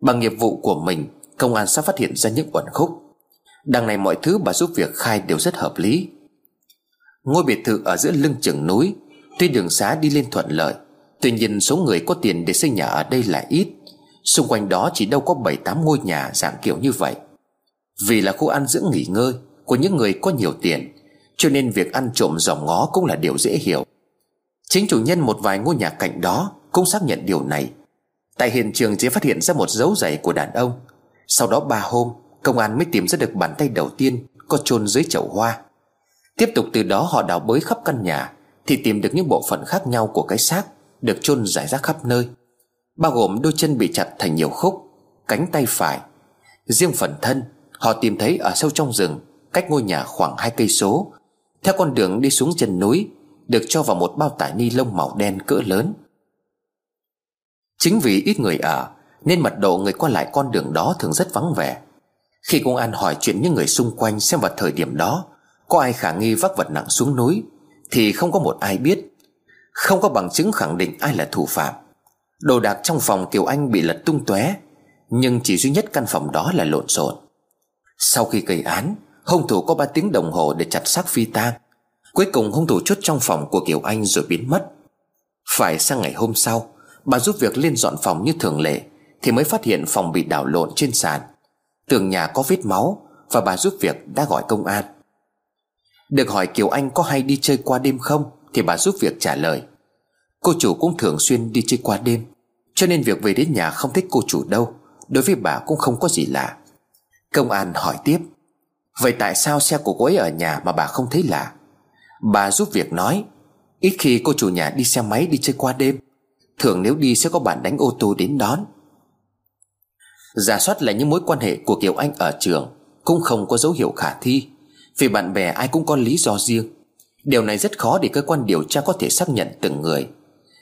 S1: Bằng nghiệp vụ của mình, Công an sẽ phát hiện ra những uẩn khúc. Đằng này mọi thứ bà giúp việc khai đều rất hợp lý. Ngôi biệt thự ở giữa lưng chừng núi, Tuy đường xá đi lên thuận lợi, Tuy nhiên số người có tiền để xây nhà ở đây là ít. Xung quanh đó chỉ đâu có 7-8 ngôi nhà dạng kiểu như vậy. Vì là khu ăn dưỡng nghỉ ngơi Của những người có nhiều tiền cho nên việc ăn trộm dòm ngó cũng là điều dễ hiểu. Chính chủ nhân một vài ngôi nhà cạnh đó Cũng xác nhận điều này. Tại hiện trường chỉ phát hiện ra một dấu giày của đàn ông. Sau đó ba hôm, Công an mới tìm ra được bàn tay đầu tiên Có chôn dưới chậu hoa. Tiếp tục từ đó họ đào bới khắp căn nhà, Thì tìm được những bộ phận khác nhau của cái xác Được chôn rải rác khắp nơi, Bao gồm đôi chân bị chặt thành nhiều khúc, Cánh tay phải. Riêng phần thân, Họ tìm thấy ở sâu trong rừng, Cách ngôi nhà khoảng hai cây số theo con đường đi xuống chân núi, Được cho vào một bao tải ni lông màu đen cỡ lớn. Chính vì ít người ở, Nên mật độ người qua lại con đường đó thường rất vắng vẻ. Khi công an hỏi chuyện những người xung quanh xem vào thời điểm đó, Có ai khả nghi vác vật nặng xuống núi, Thì không có một ai biết. Không có bằng chứng khẳng định ai là thủ phạm. Đồ đạc trong phòng Kiều Anh bị lật tung tóe, Nhưng chỉ duy nhất căn phòng đó là lộn xộn. Sau khi gây án Hung thủ có 3 tiếng đồng hồ để chặt xác phi tang. Cuối cùng hung thủ chốt trong phòng của Kiều Anh rồi biến mất. Phải sang ngày hôm sau, Bà giúp việc lên dọn phòng như thường lệ, Thì mới phát hiện phòng bị đảo lộn trên sàn. Tường nhà có vết máu Và bà giúp việc đã gọi công an. Được hỏi Kiều Anh có hay đi chơi qua đêm không, Thì bà giúp việc trả lời. Cô chủ cũng thường xuyên đi chơi qua đêm, Cho nên việc về đến nhà không thích cô chủ đâu, Đối với bà cũng không có gì lạ. Công an hỏi tiếp. Vậy tại sao xe của cô ấy ở nhà mà bà không thấy lạ? Bà giúp việc nói, Ít khi cô chủ nhà đi xe máy đi chơi qua đêm, Thường nếu đi sẽ có bạn đánh ô tô đến đón. Giả soát lại những mối quan hệ của Kiều Anh ở trường Cũng không có dấu hiệu khả thi, Vì bạn bè ai cũng có lý do riêng. Điều này rất khó để cơ quan điều tra có thể xác nhận từng người.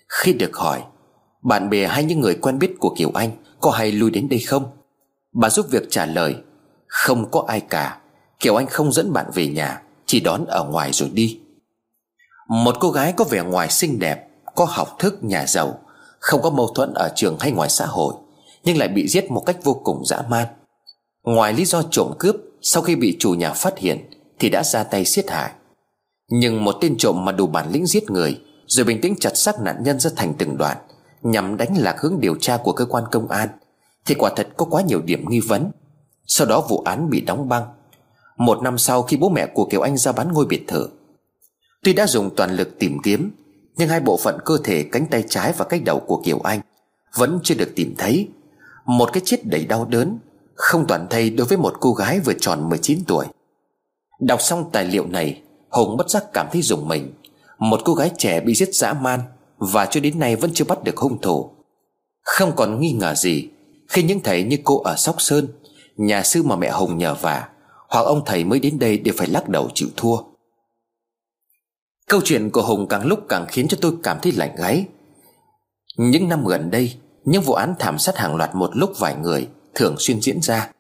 S1: Khi được hỏi, Bạn bè hay những người quen biết của Kiều Anh Có hay lui đến đây không? Bà giúp việc trả lời, Không có ai cả. Kiều Anh không dẫn bạn về nhà, Chỉ đón ở ngoài rồi đi. Một cô gái có vẻ ngoài xinh đẹp, Có học thức, nhà giàu, Không có mâu thuẫn ở trường hay ngoài xã hội, Nhưng lại bị giết một cách vô cùng dã man. Ngoài lý do trộm cướp, Sau khi bị chủ nhà phát hiện Thì đã ra tay giết hại. Nhưng một tên trộm mà đủ bản lĩnh giết người, Rồi bình tĩnh chặt xác nạn nhân ra thành từng đoạn, Nhằm đánh lạc hướng điều tra của cơ quan công an, Thì quả thật có quá nhiều điểm nghi vấn. Sau đó vụ án bị đóng băng. Một năm sau khi bố mẹ của Kiều Anh ra bán ngôi biệt thự, Tuy đã dùng toàn lực tìm kiếm, Nhưng hai bộ phận cơ thể, cánh tay trái và cách đầu của Kiều Anh Vẫn chưa được tìm thấy. Một cái chết đầy đau đớn, Không toàn thay đối với một cô gái vừa tròn 19 tuổi. Đọc xong tài liệu này, Hùng bất giác cảm thấy dùng mình. Một cô gái trẻ bị giết dã man Và cho đến nay vẫn chưa bắt được hung thủ. Không còn nghi ngờ gì Khi những thầy như cô ở Sóc Sơn, Nhà sư mà mẹ Hùng nhờ vả hoặc ông thầy mới đến đây đều phải lắc đầu chịu thua. Câu chuyện của Hùng càng lúc càng khiến cho tôi cảm thấy lạnh gáy. Những năm gần đây, Những vụ án thảm sát hàng loạt một lúc vài người Thường xuyên diễn ra.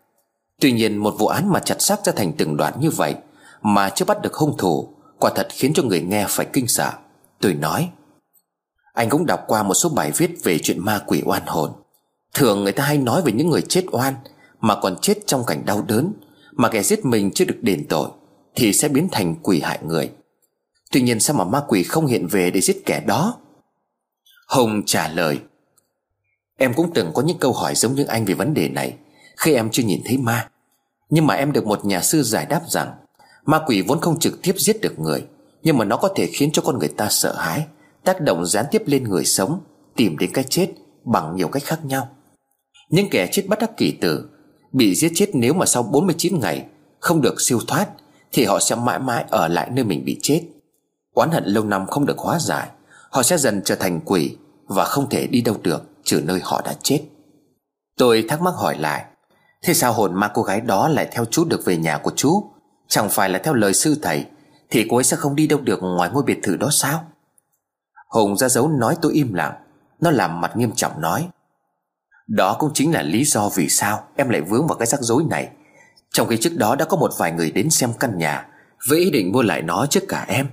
S1: Tuy nhiên, một vụ án mà chặt xác ra thành từng đoạn như vậy Mà chưa bắt được hung thủ, Quả thật khiến cho người nghe phải kinh sợ. Tôi nói, Anh cũng đọc qua một số bài viết về chuyện ma quỷ oan hồn. Thường người ta hay nói về những người chết oan Mà còn chết trong cảnh đau đớn mà kẻ giết mình chưa được đền tội, Thì sẽ biến thành quỷ hại người. Tuy nhiên sao mà ma quỷ không hiện về để giết kẻ đó? Hùng trả lời, Em cũng từng có những câu hỏi giống như anh về vấn đề này, Khi em chưa nhìn thấy ma. Nhưng mà em được một nhà sư giải đáp rằng, Ma quỷ vốn không trực tiếp giết được người, Nhưng mà nó có thể khiến cho con người ta sợ hãi, Tác động gián tiếp lên người sống, Tìm đến cái chết bằng nhiều cách khác nhau. Những kẻ chết bắt đắc kỳ tử Bị giết chết nếu mà sau 49 ngày Không được siêu thoát, Thì họ sẽ mãi mãi ở lại nơi mình bị chết. Oán hận lâu năm không được hóa giải, Họ sẽ dần trở thành quỷ Và không thể đi đâu được Trừ nơi họ đã chết. Tôi thắc mắc hỏi lại, Thế sao hồn ma cô gái đó lại theo chú được về nhà của chú? Chẳng phải là theo lời sư thầy, Thì cô ấy sẽ không đi đâu được ngoài ngôi biệt thự đó sao? Hùng ra dấu nói tôi im lặng, Nó làm mặt nghiêm trọng nói đó cũng chính là lý do vì sao Em lại vướng vào cái rắc rối này. Trong khi trước đó đã có một vài người đến xem căn nhà, Với ý định mua lại nó trước cả em.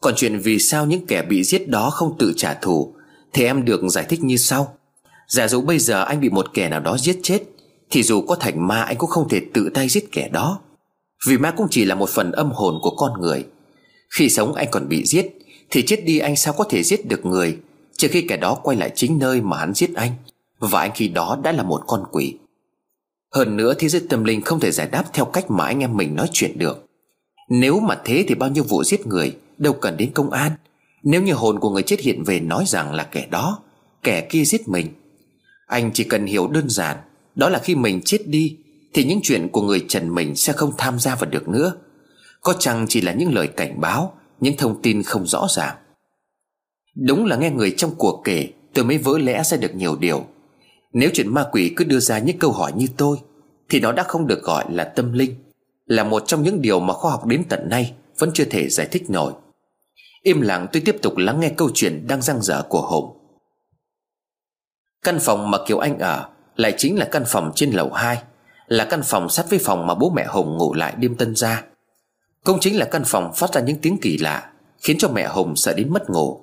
S1: Còn chuyện vì sao những kẻ bị giết đó không tự trả thù, Thì em được giải thích như sau. Giả dụ bây giờ anh bị một kẻ nào đó giết chết, Thì dù có thành ma anh cũng không thể tự tay giết kẻ đó. Vì ma cũng chỉ là một phần âm hồn của con người. Khi sống anh còn bị giết, Thì chết đi anh sao có thể giết được người, Trừ khi kẻ đó quay lại chính nơi mà hắn giết anh. Và anh khi đó đã là một con quỷ. Hơn nữa, thế giới tâm linh không thể giải đáp theo cách mà anh em mình nói chuyện được. Nếu mà thế thì bao nhiêu vụ giết người, Đâu cần đến công an. Nếu như hồn của người chết hiện về nói rằng là kẻ đó, Kẻ kia giết mình. Anh chỉ cần hiểu đơn giản, Đó là khi mình chết đi, Thì những chuyện của người trần mình sẽ không tham gia vào được nữa. Có chăng chỉ là những lời cảnh báo, Những thông tin không rõ ràng? Đúng là nghe người trong cuộc kể, Tôi mới vỡ lẽ ra được nhiều điều. Nếu chuyện ma quỷ cứ đưa ra những câu hỏi như tôi, Thì nó đã không được gọi là tâm linh, Là một trong những điều mà khoa học đến tận nay Vẫn chưa thể giải thích nổi. Im lặng tôi tiếp tục lắng nghe câu chuyện đang răng dở của Hùng. Căn phòng mà Kiều Anh ở Lại chính là căn phòng trên lầu 2 Là căn phòng sát với phòng mà bố mẹ Hùng ngủ lại đêm tân ra Cũng chính là căn phòng phát ra những tiếng kỳ lạ, Khiến cho mẹ Hùng sợ đến mất ngủ.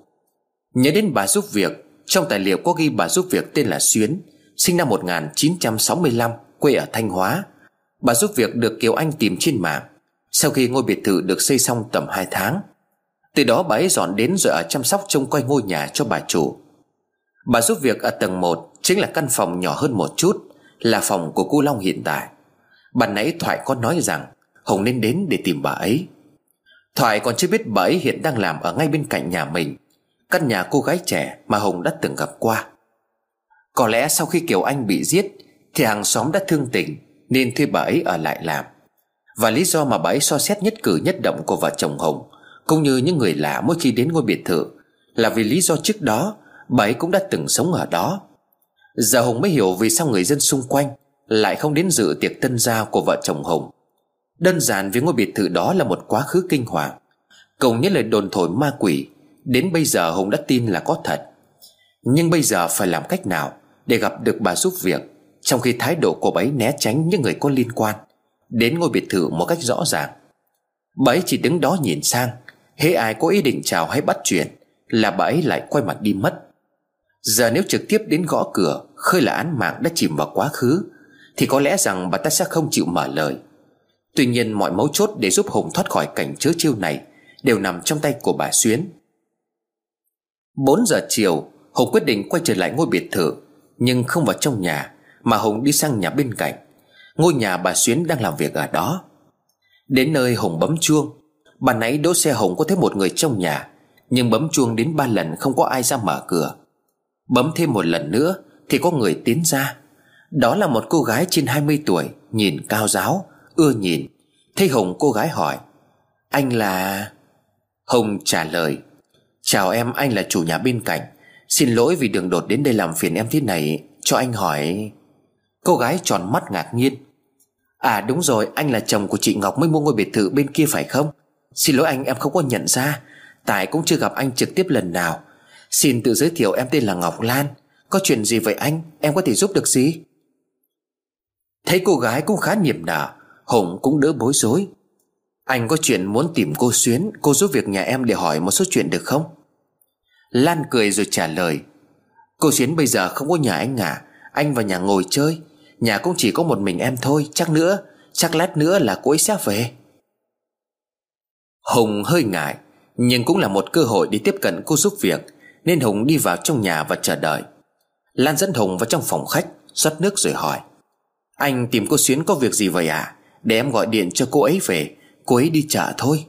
S1: Nhớ đến bà giúp việc, Trong tài liệu có ghi bà giúp việc tên là Xuyến. Sinh năm 1965 Quê ở Thanh Hóa. Bà giúp việc được Kiều Anh tìm trên mạng. Sau khi ngôi biệt thự được xây xong tầm 2 tháng, Từ đó bà ấy dọn đến rồi ở chăm sóc trông coi ngôi nhà cho bà chủ. Bà giúp việc ở tầng 1 Chính là căn phòng nhỏ hơn một chút, Là phòng của cô Long hiện tại. Bà nãy Thoại có nói rằng Hồng nên đến để tìm bà ấy. Thoại còn chưa biết bà ấy hiện đang làm ở ngay bên cạnh nhà mình, Căn nhà cô gái trẻ mà Hồng đã từng gặp qua. Có lẽ sau khi Kiều Anh bị giết, Thì hàng xóm đã thương tình, Nên thuê bà ấy ở lại làm. Và lý do mà bà ấy so xét nhất cử nhất động của vợ chồng Hồng, Cũng như những người lạ mỗi khi đến ngôi biệt thự, Là vì lý do trước đó Bà ấy cũng đã từng sống ở đó. Giờ Hồng mới hiểu vì sao người dân xung quanh Lại không đến dự tiệc tân gia của vợ chồng Hồng. Đơn giản vì ngôi biệt thự đó là một quá khứ kinh hoàng. Cùng những lời đồn thổi ma quỷ, Đến bây giờ Hùng đã tin là có thật. Nhưng bây giờ phải làm cách nào? Để gặp được bà giúp việc, Trong khi thái độ của bà ấy né tránh những người có liên quan. Đến ngôi biệt thự một cách rõ ràng. Bà ấy chỉ đứng đó nhìn sang, Hễ ai có ý định chào hay bắt chuyện Là bà ấy lại quay mặt đi mất. Giờ nếu trực tiếp đến gõ cửa, Khơi là án mạng đã chìm vào quá khứ, Thì có lẽ rằng bà ta sẽ không chịu mở lời. Tuy nhiên mọi mấu chốt để giúp Hùng thoát khỏi cảnh chớ chiêu này Đều nằm trong tay của bà Xuyến. 4 giờ chiều, Hùng quyết định quay trở lại ngôi biệt thự. Nhưng không vào trong nhà, Mà Hùng đi sang nhà bên cạnh. Ngôi nhà bà Xuyến đang làm việc ở đó. Đến nơi Hùng bấm chuông. Bà nãy đỗ xe Hùng có thấy một người trong nhà, Nhưng bấm chuông đến ba lần không có ai ra mở cửa. Bấm thêm một lần nữa Thì có người tiến ra. Đó là một cô gái trên 20 tuổi, Nhìn cao giáo, Ưa nhìn. Thấy Hùng, cô gái hỏi, Anh là... Hùng trả lời, Chào em, anh là chủ nhà bên cạnh. Xin lỗi vì đường đột đến đây làm phiền em thế này, Cho anh hỏi. Cô gái tròn mắt ngạc nhiên. À đúng rồi, anh là chồng của chị Ngọc Mới mua ngôi biệt thự bên kia phải không? Xin lỗi anh, em không có nhận ra. Tại cũng chưa gặp anh trực tiếp lần nào. Xin tự giới thiệu em tên là Ngọc Lan. Có chuyện gì vậy anh? Em có thể giúp được gì? Thấy cô gái cũng khá niềm nở, Hùng cũng đỡ bối rối. Anh có chuyện muốn tìm cô Xuyến, Cô giúp việc nhà em để hỏi một số chuyện được không? Lan cười rồi trả lời. Cô Xuyến bây giờ không có nhà anh à? Anh vào nhà ngồi chơi. Nhà cũng chỉ có một mình em thôi. Chắc nữa, Chắc lát nữa là cô ấy sẽ về. Hùng hơi ngại, Nhưng cũng là một cơ hội để tiếp cận cô giúp việc, Nên Hùng đi vào trong nhà và chờ đợi. Lan dẫn Hùng vào trong phòng khách, rót nước rồi hỏi. Anh tìm cô Xuyến có việc gì vậy à? Để em gọi điện cho cô ấy về. Cô ấy đi chợ thôi.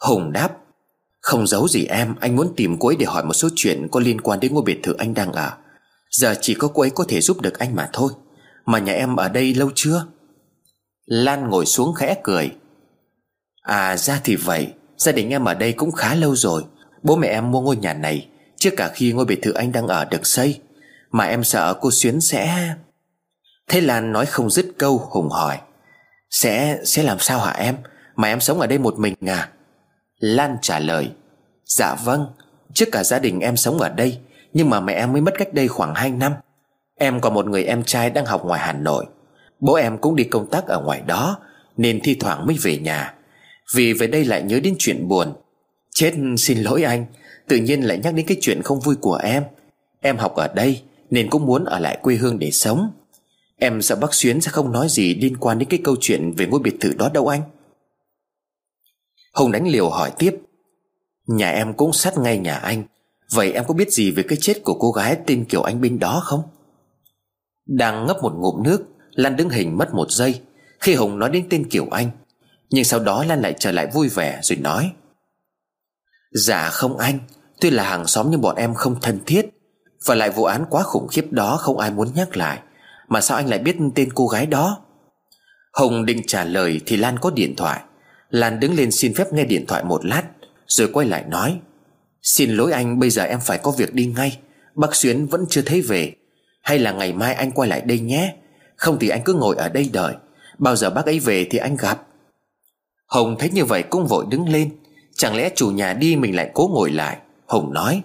S1: Hùng đáp. Không giấu gì em, Anh muốn tìm cô ấy để hỏi một số chuyện Có liên quan đến ngôi biệt thự anh đang ở. Giờ chỉ có cô ấy có thể giúp được anh mà thôi. Mà nhà em ở đây lâu chưa? Lan ngồi xuống khẽ cười. À ra thì vậy. Gia đình em ở đây cũng khá lâu rồi. Bố mẹ em mua ngôi nhà này, Trước cả khi ngôi biệt thự anh đang ở được xây. Mà em sợ cô Xuyến sẽ Thế Lan nói không dứt câu, Hùng hỏi. Sẽ sẽ làm sao hả em? Mà em sống ở đây một mình à? Lan trả lời Dạ vâng Trước cả gia đình em sống ở đây, Nhưng mà mẹ em mới mất cách đây khoảng 2 năm. Em còn một người em trai đang học ngoài Hà Nội. Bố em cũng đi công tác ở ngoài đó, Nên thi thoảng mới về nhà. Vì về đây lại nhớ đến chuyện buồn. Chết, xin lỗi anh, Tự nhiên lại nhắc đến cái chuyện không vui của em. Em học ở đây, Nên cũng muốn ở lại quê hương để sống. Em sợ bác Xuyến sẽ không nói gì Liên quan đến cái câu chuyện về ngôi biệt thự đó đâu anh. Hùng đánh liều hỏi tiếp. Nhà em cũng sát ngay nhà anh. Vậy em có biết gì về cái chết của cô gái tên Kiều Anh binh đó không? Đang ngấp một ngụm nước, Lan đứng hình mất một giây. Khi Hùng nói đến tên Kiều Anh, Nhưng sau đó Lan lại trở lại vui vẻ rồi nói. Dạ không anh, Tuy là hàng xóm nhưng bọn em không thân thiết. Và lại vụ án quá khủng khiếp đó Không ai muốn nhắc lại. Mà sao anh lại biết tên cô gái đó? Hùng định trả lời thì Lan có điện thoại. Lan đứng lên xin phép nghe điện thoại một lát, Rồi quay lại nói, Xin lỗi anh, bây giờ em phải có việc đi ngay. Bác Xuyến vẫn chưa thấy về. Hay là ngày mai anh quay lại đây nhé. Không thì anh cứ ngồi ở đây đợi. Bao giờ bác ấy về thì anh gặp. Hồng thấy như vậy cũng vội đứng lên. Chẳng lẽ chủ nhà đi mình lại cố ngồi lại? Hồng nói,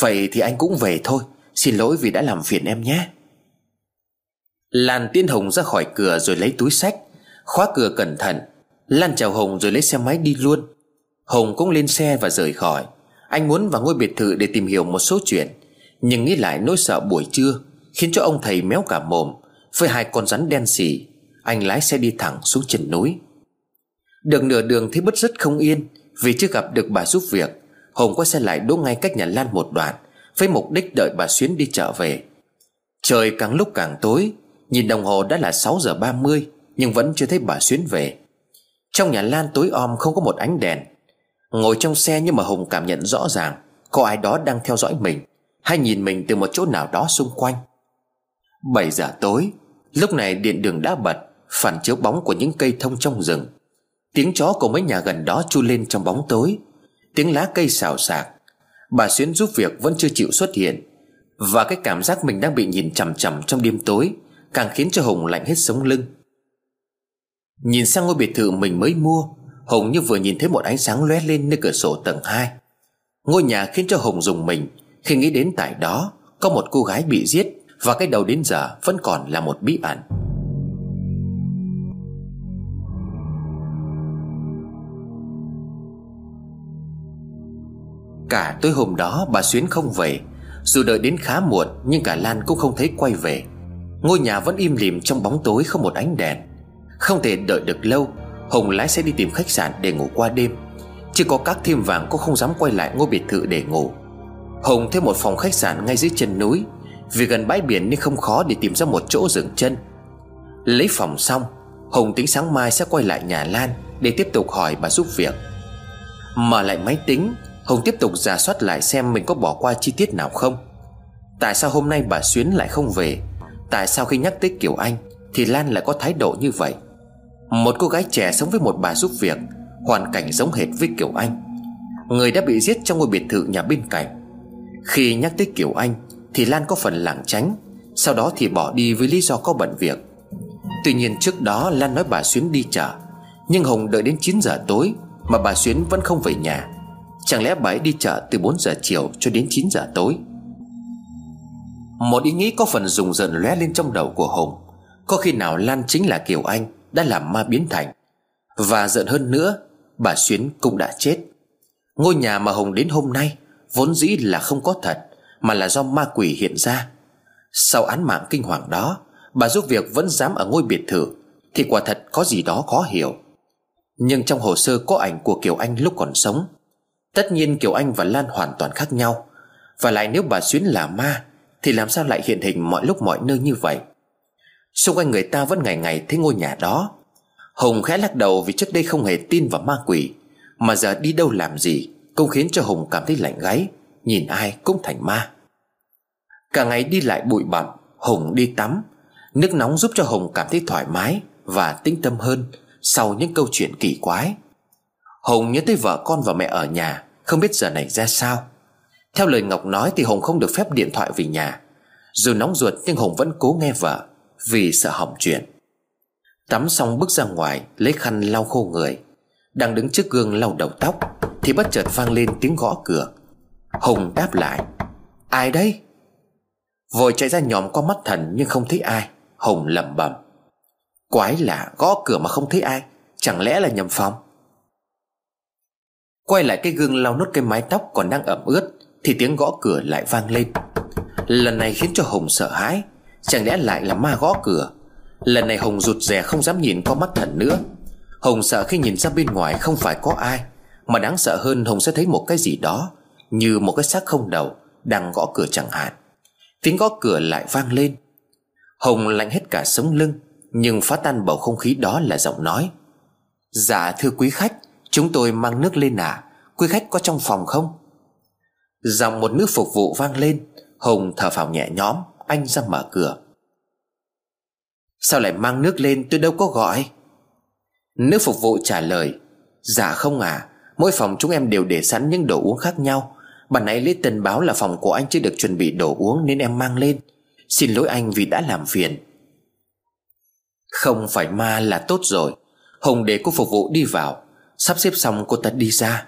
S1: Vậy thì anh cũng về thôi. Xin lỗi vì đã làm phiền em nhé. Lan tiên Hồng ra khỏi cửa rồi lấy túi sách, Khóa cửa cẩn thận. Lan chào Hồng rồi lấy xe máy đi luôn. Hồng cũng lên xe và rời khỏi. Anh muốn vào ngôi biệt thự để tìm hiểu một số chuyện, Nhưng nghĩ lại nỗi sợ buổi trưa Khiến cho ông thầy méo cả mồm, Với hai con rắn đen xì. Anh lái xe đi thẳng xuống chân núi. Được nửa đường thấy bất rất không yên, Vì chưa gặp được bà giúp việc. Hùng quay xe lại đỗ ngay cách nhà Lan một đoạn, Với mục đích đợi bà Xuyến đi trở về. Trời càng lúc càng tối, Nhìn đồng hồ đã là 6 giờ 30 Nhưng vẫn chưa thấy bà Xuyến về. Trong nhà Lan tối om không có một ánh đèn. Ngồi trong xe nhưng mà Hùng cảm nhận rõ ràng Có ai đó đang theo dõi mình, Hay nhìn mình từ một chỗ nào đó xung quanh. 7 giờ tối, Lúc này điện đường đã bật, Phản chiếu bóng của những cây thông trong rừng. Tiếng chó của mấy nhà gần đó chu lên trong bóng tối, Tiếng lá cây xào xạc. Bà Xuyến giúp việc vẫn chưa chịu xuất hiện, Và cái cảm giác mình đang bị nhìn chằm chằm trong đêm tối Càng khiến cho Hùng lạnh hết sống lưng. Nhìn sang ngôi biệt thự mình mới mua Hùng như vừa nhìn thấy một ánh sáng lóe lên nơi cửa sổ tầng 2 Ngôi nhà khiến cho Hùng dùng mình. Khi nghĩ đến tại đó, Có một cô gái bị giết Và cái đầu đến giờ vẫn còn là một bí ẩn. Cả tối hôm đó, bà Xuyến không về. Dù đợi đến khá muộn, Nhưng cả Lan cũng không thấy quay về. Ngôi nhà vẫn im lìm trong bóng tối không một ánh đèn. Không thể đợi được lâu, Hùng lái xe đi tìm khách sạn để ngủ qua đêm. Chỉ có các thêm vàng cũng không dám quay lại ngôi biệt thự để ngủ. Hùng thuê một phòng khách sạn ngay dưới chân núi, Vì gần bãi biển nên không khó để tìm ra một chỗ dừng chân. Lấy phòng xong, Hùng tính sáng mai sẽ quay lại nhà Lan Để tiếp tục hỏi bà giúp việc. Mở lại máy tính, Hùng tiếp tục giả soát lại xem mình có bỏ qua chi tiết nào không. Tại sao hôm nay bà Xuyến lại không về? Tại sao khi nhắc tới Kiều Anh Thì Lan lại có thái độ như vậy? Một cô gái trẻ sống với một bà giúp việc, Hoàn cảnh giống hệt với Kiều Anh. Người đã bị giết trong ngôi biệt thự nhà bên cạnh. Khi nhắc tới Kiều Anh, Thì Lan có phần lảng tránh, Sau đó thì bỏ đi với lý do có bận việc. Tuy nhiên trước đó Lan nói bà Xuyến đi chợ, Nhưng Hùng đợi đến 9 giờ tối Mà bà Xuyến vẫn không về nhà. Chẳng lẽ bà ấy đi chợ từ 4 giờ chiều cho đến 9 giờ tối? Một ý nghĩ có phần rùng rợn lóe lên trong đầu của Hùng Có khi nào Lan chính là Kiều Anh đã làm ma biến thành. Và giận hơn nữa, Bà Xuyến cũng đã chết. Ngôi nhà mà Hồng đến hôm nay Vốn dĩ là không có thật, Mà là do ma quỷ hiện ra. Sau án mạng kinh hoàng đó, Bà giúp việc vẫn dám ở ngôi biệt thự, Thì quả thật có gì đó khó hiểu. Nhưng trong hồ sơ có ảnh của Kiều Anh lúc còn sống, Tất nhiên Kiều Anh và Lan hoàn toàn khác nhau. Và lại nếu bà Xuyến là ma, Thì làm sao lại hiện hình mọi lúc mọi nơi như vậy? Xung quanh người ta vẫn ngày ngày thấy ngôi nhà đó. Hùng khẽ lắc đầu vì trước đây không hề tin vào ma quỷ, Mà giờ đi đâu làm gì Cũng khiến cho Hùng cảm thấy lạnh gáy, Nhìn ai cũng thành ma. Cả ngày đi lại bụi bặm, Hùng đi tắm. Nước nóng giúp cho Hùng cảm thấy thoải mái Và tĩnh tâm hơn Sau những câu chuyện kỳ quái. Hùng nhớ tới vợ con và mẹ ở nhà, Không biết giờ này ra sao. Theo lời Ngọc nói thì Hùng không được phép điện thoại về nhà. Dù nóng ruột nhưng Hùng vẫn cố nghe vợ. Vì sợ hỏng chuyện. Tắm xong bước ra ngoài, Lấy khăn lau khô người. Đang đứng trước gương lau đầu tóc, Thì bất chợt vang lên tiếng gõ cửa. Hùng đáp lại, Ai đây? Vội chạy ra nhòm qua mắt thần nhưng không thấy ai. Hùng lẩm bẩm, Quái lạ, gõ cửa mà không thấy ai. Chẳng lẽ là nhầm phòng? Quay lại cái gương lau nốt cái mái tóc còn đang ẩm ướt, Thì tiếng gõ cửa lại vang lên. Lần này khiến cho Hùng sợ hãi. Chẳng lẽ lại là ma gõ cửa? Lần này Hùng rụt rè không dám nhìn qua mắt thần nữa. Hùng sợ khi nhìn ra bên ngoài không phải có ai, Mà đáng sợ hơn Hùng sẽ thấy một cái gì đó, Như một cái xác không đầu, Đang gõ cửa chẳng hạn. Tiếng gõ cửa lại vang lên. Hùng lạnh hết cả sống lưng, Nhưng phá tan bầu không khí đó là giọng nói. Dạ thưa quý khách, Chúng tôi mang nước lên à Quý khách có trong phòng không? Dòng một nữ phục vụ vang lên. Hùng thở phào nhẹ nhõm. Anh ra mở cửa. Sao lại mang nước lên, tôi đâu có gọi? Nữ phục vụ trả lời Dạ không à Mỗi phòng chúng em đều để sẵn những đồ uống khác nhau. Bạn nãy lấy tin báo là phòng của anh chưa được chuẩn bị đồ uống Nên em mang lên. Xin lỗi anh vì đã làm phiền. Không phải ma là tốt rồi. Hùng để cô phục vụ đi vào. Sắp xếp xong cô ta đi ra.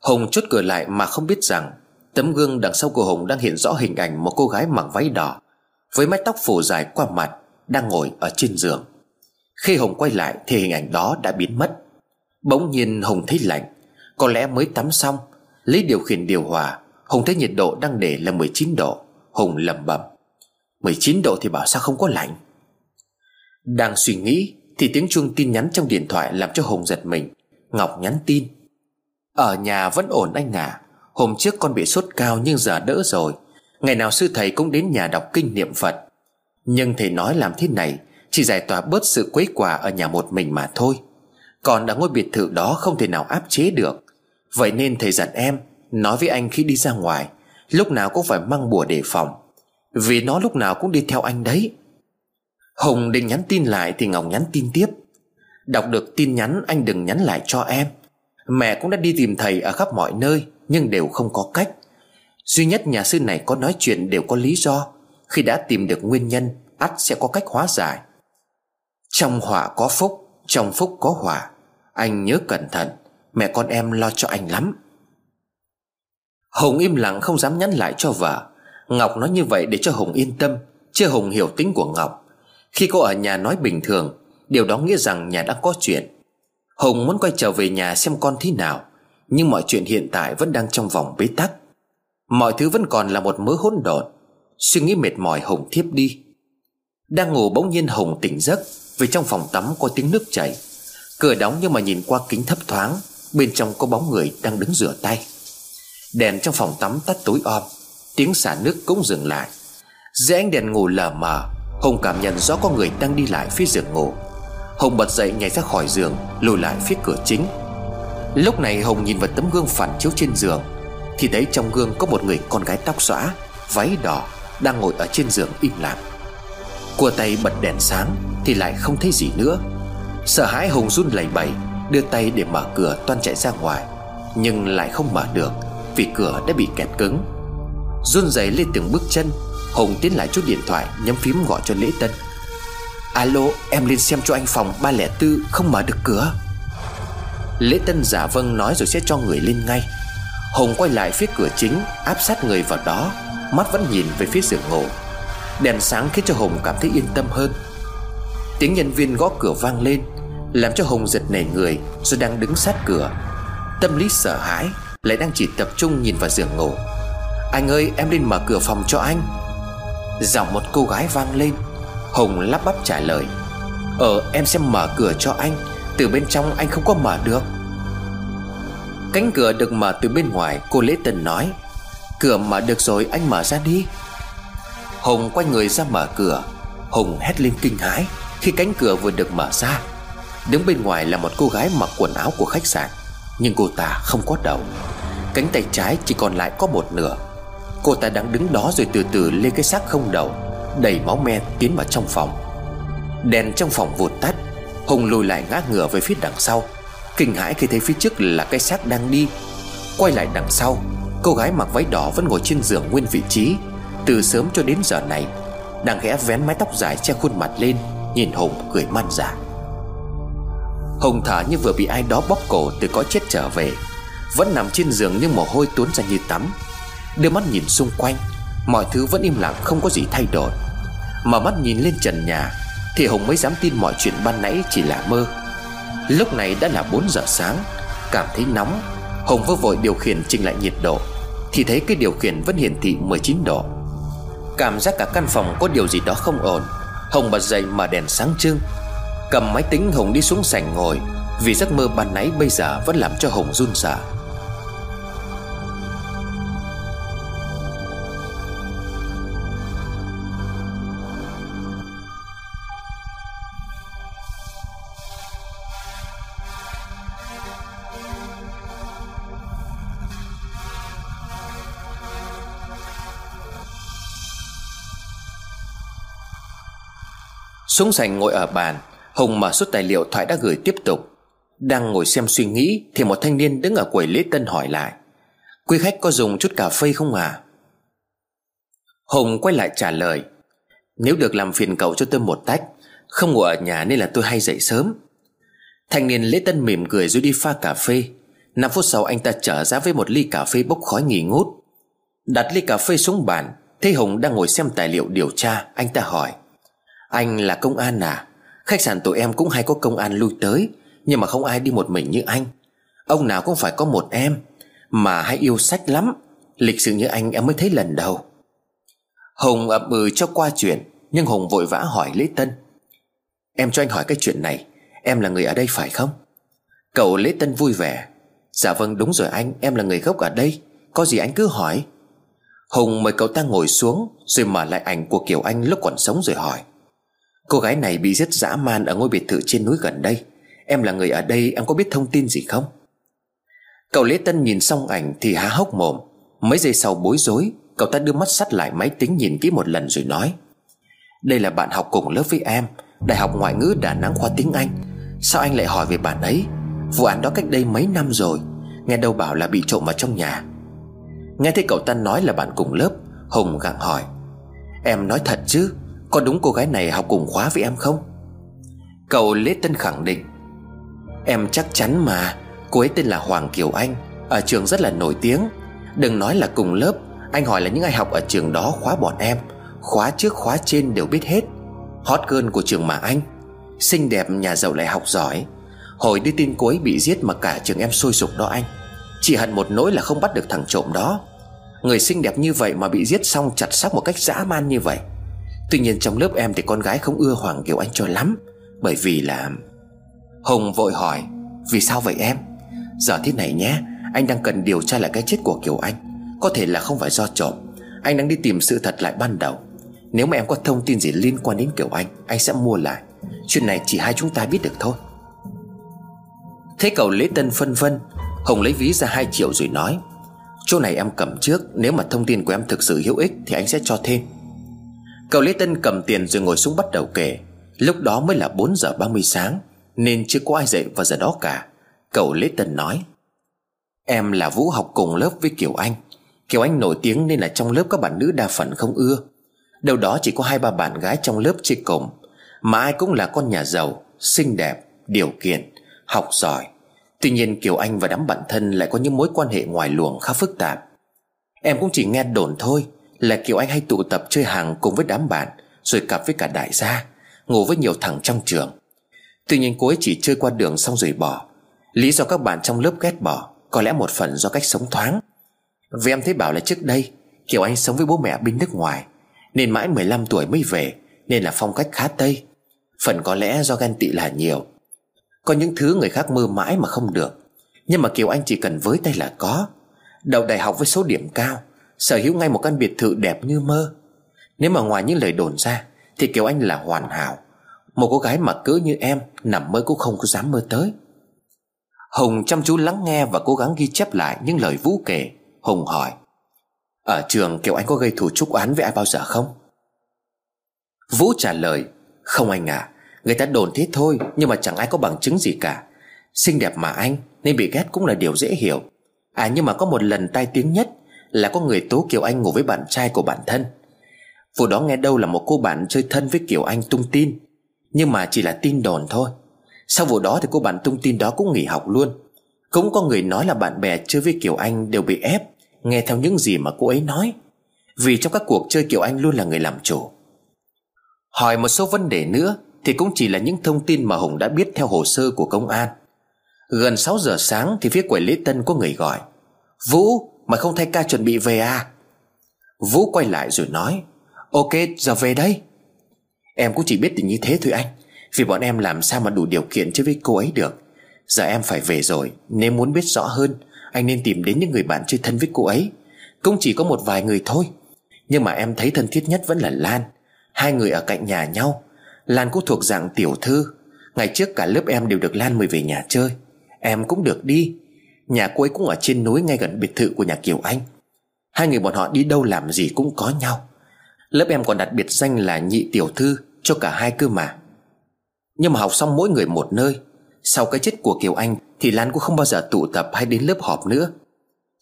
S1: Hùng chốt cửa lại mà không biết rằng Tấm gương đằng sau của Hùng đang hiện rõ hình ảnh Một cô gái mặc váy đỏ. Với mái tóc phủ dài qua mặt Đang ngồi ở trên giường. Khi Hùng quay lại thì hình ảnh đó đã biến mất. Bỗng nhiên Hùng thấy lạnh, Có lẽ mới tắm xong. Lấy điều khiển điều hòa Hùng thấy nhiệt độ đang để là 19 độ. Hùng lẩm bẩm 19 độ thì bảo sao không có lạnh? Đang suy nghĩ Thì tiếng chuông tin nhắn trong điện thoại Làm cho Hùng giật mình. Ngọc nhắn tin, Ở nhà vẫn ổn anh à. Hôm trước con bị sốt cao nhưng giờ đỡ rồi. Ngày nào sư thầy cũng đến nhà đọc kinh niệm Phật. Nhưng thầy nói làm thế này, Chỉ giải tỏa bớt sự quấy quả ở nhà một mình mà thôi. Còn ở ngôi biệt thự đó không thể nào áp chế được. Vậy nên thầy dặn em, Nói với anh khi đi ra ngoài, Lúc nào cũng phải mang bùa đề phòng. Vì nó lúc nào cũng đi theo anh đấy. Hùng định nhắn tin lại Thì Ngọc nhắn tin tiếp. Đọc được tin nhắn, anh đừng nhắn lại cho em. Mẹ cũng đã đi tìm thầy ở khắp mọi nơi, Nhưng đều không có cách. Duy nhất nhà sư này có nói chuyện đều có lý do. Khi đã tìm được nguyên nhân, ắt sẽ có cách hóa giải. Trong họa có phúc, Trong phúc có họa. Anh nhớ cẩn thận, Mẹ con em lo cho anh lắm. Hùng im lặng không dám nhắn lại cho vợ. Ngọc nói như vậy để cho Hùng yên tâm, Chứ Hùng hiểu tính của Ngọc. Khi cô ở nhà nói bình thường, Điều đó nghĩa rằng nhà đã có chuyện. Hùng muốn quay trở về nhà xem con thế nào, Nhưng mọi chuyện hiện tại vẫn đang trong vòng bế tắc. Mọi thứ vẫn còn là một mớ hỗn độn. Suy nghĩ mệt mỏi Hùng thiếp đi. Đang ngủ bỗng nhiên Hùng tỉnh giấc, Vì trong phòng tắm có tiếng nước chảy. Cửa đóng nhưng mà nhìn qua kính thấp thoáng, Bên trong có bóng người đang đứng rửa tay. Đèn trong phòng tắm tắt tối om, Tiếng xả nước cũng dừng lại. Dưới ánh đèn ngủ lờ mờ Hùng cảm nhận rõ có người đang đi lại phía giường ngủ. Hùng bật dậy nhảy ra khỏi giường, Lùi lại phía cửa chính. Lúc này Hùng nhìn vào tấm gương phản chiếu trên giường. Thì thấy trong gương có một người con gái tóc xõa, Váy đỏ Đang ngồi ở trên giường im lặng. Cua tay bật đèn sáng Thì lại không thấy gì nữa. Sợ hãi Hùng run lẩy bẩy, Đưa tay để mở cửa toan chạy ra ngoài, Nhưng lại không mở được Vì cửa đã bị kẹt cứng. Run rẩy lên từng bước chân, Hùng tiến lại chút điện thoại nhấm phím gọi cho Lễ Tân. Alo, em lên xem cho anh phòng 304 Không mở được cửa. Lễ Tân giả vâng nói rồi sẽ cho người lên ngay. Hùng quay lại phía cửa chính, Áp sát người vào đó, Mắt vẫn nhìn về phía giường ngủ. Đèn sáng khiến cho Hùng cảm thấy yên tâm hơn. Tiếng nhân viên gõ cửa vang lên, Làm cho Hùng giật nảy người Rồi đang đứng sát cửa. Tâm lý sợ hãi Lại đang chỉ tập trung nhìn vào giường ngủ. Anh ơi, em lên mở cửa phòng cho anh. Giọng một cô gái vang lên. Hùng lắp bắp trả lời Ờ em sẽ mở cửa cho anh, Từ bên trong anh không có mở được. Cánh cửa được mở từ bên ngoài, Cô Lễ Tân nói. Cửa mở được rồi, anh mở ra đi. Hùng quay người ra mở cửa. Hùng hét lên kinh hãi Khi cánh cửa vừa được mở ra. Đứng bên ngoài là một cô gái mặc quần áo của khách sạn, Nhưng cô ta không có đầu. Cánh tay trái chỉ còn lại có một nửa. Cô ta đang đứng đó rồi từ từ lên cái xác không đầu Đầy máu me tiến vào trong phòng. Đèn trong phòng vụt tắt. Hùng lùi lại ngã ngửa về phía đằng sau. Kinh hãi khi thấy phía trước là cái xác đang đi. Quay lại đằng sau, Cô gái mặc váy đỏ vẫn ngồi trên giường nguyên vị trí. Từ sớm cho đến giờ này Đang ghé vén mái tóc dài che khuôn mặt lên, Nhìn Hùng cười man dạ. giả Hùng thở như vừa bị ai đó bóp cổ từ có chết trở về, Vẫn nằm trên giường nhưng mồ hôi tuôn ra như tắm. Đưa mắt nhìn xung quanh, Mọi thứ vẫn im lặng, không có gì thay đổi. Mở mắt nhìn lên trần nhà, Thì Hùng mới dám tin mọi chuyện ban nãy chỉ là mơ. Lúc này đã là 4 giờ sáng, Cảm thấy nóng. Hùng vô vội điều khiển chỉnh lại nhiệt độ, Thì thấy cái điều khiển vẫn hiển thị 19 độ. Cảm giác cả căn phòng có điều gì đó không ổn, Hồng bật dậy mở đèn sáng trưng. Cầm máy tính Hồng đi xuống sảnh ngồi, Vì giấc mơ ban nãy bây giờ vẫn làm cho Hồng run sợ Xuống sành ngồi ở bàn, Hùng mở suốt tài liệu thoại đã gửi tiếp tục. Đang ngồi xem suy nghĩ, Thì một thanh niên đứng ở quầy lễ tân hỏi lại. Quý khách có dùng chút cà phê không à Hùng quay lại trả lời. Nếu được làm phiền cậu cho tôi một tách, Không ngủ ở nhà nên là tôi hay dậy sớm. Thanh niên lễ tân mỉm cười rồi đi pha cà phê. 5 phút sau anh ta trở ra với một ly cà phê bốc khói nghỉ ngút. Đặt ly cà phê xuống bàn, Thấy Hùng đang ngồi xem tài liệu điều tra, Anh ta hỏi anh là công an à? Khách sạn tụi em cũng hay có công an lui tới, Nhưng mà không ai đi một mình như anh. Ông nào cũng phải có một em, Mà hay yêu sách lắm. Lịch sự như anh em mới thấy lần đầu. Hùng ậm ừ cho qua chuyện, Nhưng Hùng vội vã hỏi Lễ Tân. Em cho anh hỏi cái chuyện này, Em là người ở đây phải không? Cậu Lễ Tân vui vẻ. Dạ vâng đúng rồi anh, Em là người gốc ở đây. Có gì anh cứ hỏi. Hùng mời cậu ta ngồi xuống, Rồi mở lại ảnh của Kiều Anh lúc còn sống rồi hỏi. Cô gái này bị giết dã man Ở ngôi biệt thự trên núi gần đây. Em là người ở đây, em có biết thông tin gì không? Cậu Lễ Tân nhìn xong ảnh Thì há hốc mồm. Mấy giây sau bối rối, Cậu ta đưa mắt sắt lại máy tính nhìn kỹ một lần rồi nói, Đây là bạn học cùng lớp với em, Đại học ngoại ngữ Đà Nẵng khoa tiếng Anh. Sao anh lại hỏi về bạn ấy? Vụ án đó cách đây mấy năm rồi, Nghe đâu bảo là bị trộm vào trong nhà. Nghe thấy cậu ta nói là bạn cùng lớp, Hùng gặng hỏi, Em nói thật chứ có đúng cô gái này học cùng khóa với em không? Cậu Lê Tân khẳng định. Em chắc chắn mà. Cô ấy tên là Hoàng Kiều Anh, Ở trường rất là nổi tiếng. Đừng nói là cùng lớp, Anh hỏi là những ai học ở trường đó khóa bọn em. Khóa trước, khóa trên đều biết hết. Hot girl của trường mà anh. Xinh đẹp nhà giàu lại học giỏi. Hồi đưa tin cô ấy bị giết mà cả trường em sôi sục đó anh. Chỉ hận một nỗi là không bắt được thằng trộm đó. Người xinh đẹp như vậy mà bị giết xong chặt xác một cách dã man như vậy. Tuy nhiên trong lớp em thì con gái không ưa Hoàng Kiều Anh cho lắm, Bởi vì là Hùng vội hỏi, Vì sao vậy em? Giờ thế này nhé, Anh đang cần điều tra lại cái chết của Kiều Anh. Có thể là không phải do trộm, Anh đang đi tìm sự thật lại ban đầu. Nếu mà em có thông tin gì liên quan đến Kiều Anh Anh sẽ mua lại. Chuyện này chỉ hai chúng ta biết được thôi. Thế cậu Lễ Tân phân vân Hồng lấy ví ra 2 triệu rồi nói, Chỗ này em cầm trước, Nếu mà thông tin của em thực sự hữu ích Thì anh sẽ cho thêm. Cậu lấy Tân cầm tiền rồi ngồi xuống bắt đầu kể. Lúc đó mới là 4 giờ 30 sáng Nên chưa có ai dậy vào giờ đó cả. Cậu lấy Tân nói Em là Vũ học cùng lớp với Kiều Anh. Kiều Anh nổi tiếng nên là trong lớp các bạn nữ đa phần không ưa. Đâu đó chỉ có hai ba bạn gái trong lớp chơi cùng Mà ai cũng là con nhà giàu Xinh đẹp, điều kiện Học giỏi. Tuy nhiên Kiều Anh và đám bạn thân lại có những mối quan hệ ngoài luồng khá phức tạp. Em cũng chỉ nghe đồn thôi là kiểu Anh hay tụ tập chơi hàng cùng với đám bạn, Rồi cặp với cả đại gia, Ngủ với nhiều thằng trong trường. Tuy nhiên cô ấy chỉ chơi qua đường xong rồi bỏ. Lý do các bạn trong lớp ghét bỏ, Có lẽ một phần do cách sống thoáng. Vì em thấy bảo là trước đây, kiểu Anh sống với bố mẹ bên nước ngoài, Nên mãi 15 tuổi mới về, Nên là phong cách khá tây. Phần có lẽ do ghen tị là nhiều. Có những thứ người khác mơ mãi mà không được. Nhưng mà Kiều Anh chỉ cần với tay là có. Đầu đại học với số điểm cao Sở hữu ngay một căn biệt thự đẹp như mơ. Nếu mà ngoài những lời đồn ra, Thì Kiều Anh là hoàn hảo. Một cô gái mà cứ như em, Nằm mơ cũng không có dám mơ tới. Hùng chăm chú lắng nghe và cố gắng ghi chép lại những lời Vũ kể. Hùng hỏi, Ở trường Kiều Anh có gây thủ trúc án với ai bao giờ không? Vũ trả lời, Không anh à Người ta đồn thế thôi, Nhưng mà chẳng ai có bằng chứng gì cả. Xinh đẹp mà anh, Nên bị ghét cũng là điều dễ hiểu. À nhưng mà có một lần tai tiếng nhất là có người tố Kiều Anh ngủ với bạn trai của bản thân. Vụ đó nghe đâu là một cô bạn chơi thân với Kiều Anh tung tin, Nhưng mà chỉ là tin đồn thôi. Sau vụ đó thì cô bạn tung tin đó cũng nghỉ học luôn. Cũng có người nói là bạn bè chơi với Kiều Anh đều bị ép, Nghe theo những gì mà cô ấy nói. Vì trong các cuộc chơi Kiều Anh luôn là người làm chủ. Hỏi một số vấn đề nữa Thì cũng chỉ là những thông tin mà Hùng đã biết theo hồ sơ của công an. Gần 6 giờ sáng thì phía quầy lễ tân có người gọi. Vũ mày không thay ca chuẩn bị về à? Vũ quay lại rồi nói, Ok, giờ về đây. Em cũng chỉ biết tình như thế thôi anh, vì bọn em làm sao mà đủ điều kiện chơi với cô ấy được. Giờ em phải về rồi Nếu muốn biết rõ hơn, Anh nên tìm đến những người bạn chơi thân với cô ấy. Cũng chỉ có một vài người thôi, Nhưng mà em thấy thân thiết nhất vẫn là Lan. Hai người ở cạnh nhà nhau. Lan cũng thuộc dạng tiểu thư. Ngày trước cả lớp em đều được Lan mời về nhà chơi. Em cũng được đi. Nhà cô ấy cũng ở trên núi ngay gần biệt thự của nhà Kiều Anh. Hai người bọn họ đi đâu làm gì cũng có nhau. Lớp em còn đặt biệt danh là nhị tiểu thư Cho cả hai cơ mà. Nhưng mà học xong mỗi người một nơi. Sau cái chết của Kiều Anh Thì Lan cũng không bao giờ tụ tập hay đến lớp họp nữa.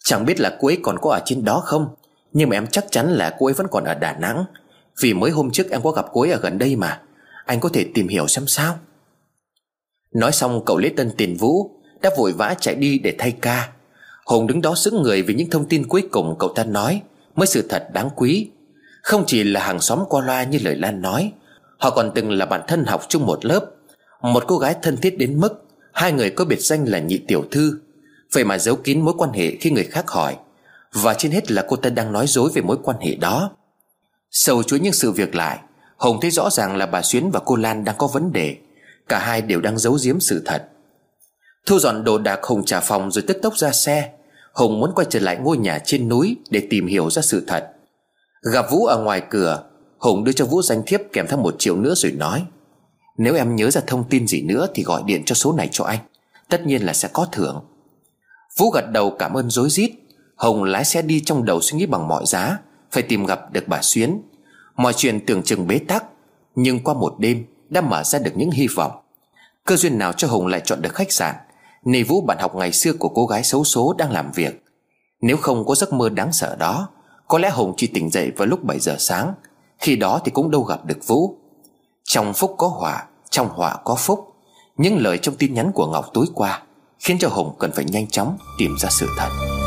S1: Chẳng biết là cô ấy còn có ở trên đó không, Nhưng mà em chắc chắn là cô ấy vẫn còn ở Đà Nẵng. Vì mới hôm trước em có gặp cô ấy ở gần đây mà. Anh có thể tìm hiểu xem sao. Nói xong, cậu lấy Tân tiền vũ đã vội vã chạy đi để thay ca. Hùng đứng đó sững người vì những thông tin cuối cùng cậu ta nói Mới sự thật đáng quý. Không chỉ là hàng xóm qua loa như lời Lan nói, Họ còn từng là bạn thân học chung một lớp. Một cô gái thân thiết đến mức Hai người có biệt danh là nhị tiểu thư, Vậy mà giấu kín mối quan hệ khi người khác hỏi. Và trên hết là cô ta đang nói dối về mối quan hệ đó. Sâu chuỗi những sự việc lại Hồng thấy rõ ràng là bà Xuyến và cô Lan đang có vấn đề. Cả hai đều đang giấu giếm sự thật. Thu dọn đồ đạc hùng trả phòng rồi tức tốc ra xe. Hùng muốn quay trở lại ngôi nhà trên núi Để tìm hiểu ra sự thật. Gặp Vũ ở ngoài cửa, Hùng đưa cho Vũ danh thiếp kèm theo một triệu nữa rồi nói, Nếu em nhớ ra thông tin gì nữa Thì gọi điện cho số này cho anh. Tất nhiên là sẽ có thưởng. Vũ gật đầu cảm ơn dối rít. Hồng lái xe đi trong đầu suy nghĩ bằng mọi giá, Phải tìm gặp được bà Xuyến. Mọi chuyện tưởng chừng bế tắc, Nhưng qua một đêm đã mở ra được những hy vọng. Cơ duyên nào cho Hùng lại chọn được khách sạn? Nơi Vũ bạn học ngày xưa của cô gái xấu số đang làm việc. Nếu không có giấc mơ đáng sợ đó, Có lẽ Hùng chỉ tỉnh dậy vào lúc 7 giờ sáng. Khi đó thì cũng đâu gặp được Vũ. Trong phúc có họa, Trong họa có phúc. Những lời trong tin nhắn của Ngọc tối qua Khiến cho Hùng cần phải nhanh chóng tìm ra sự thật.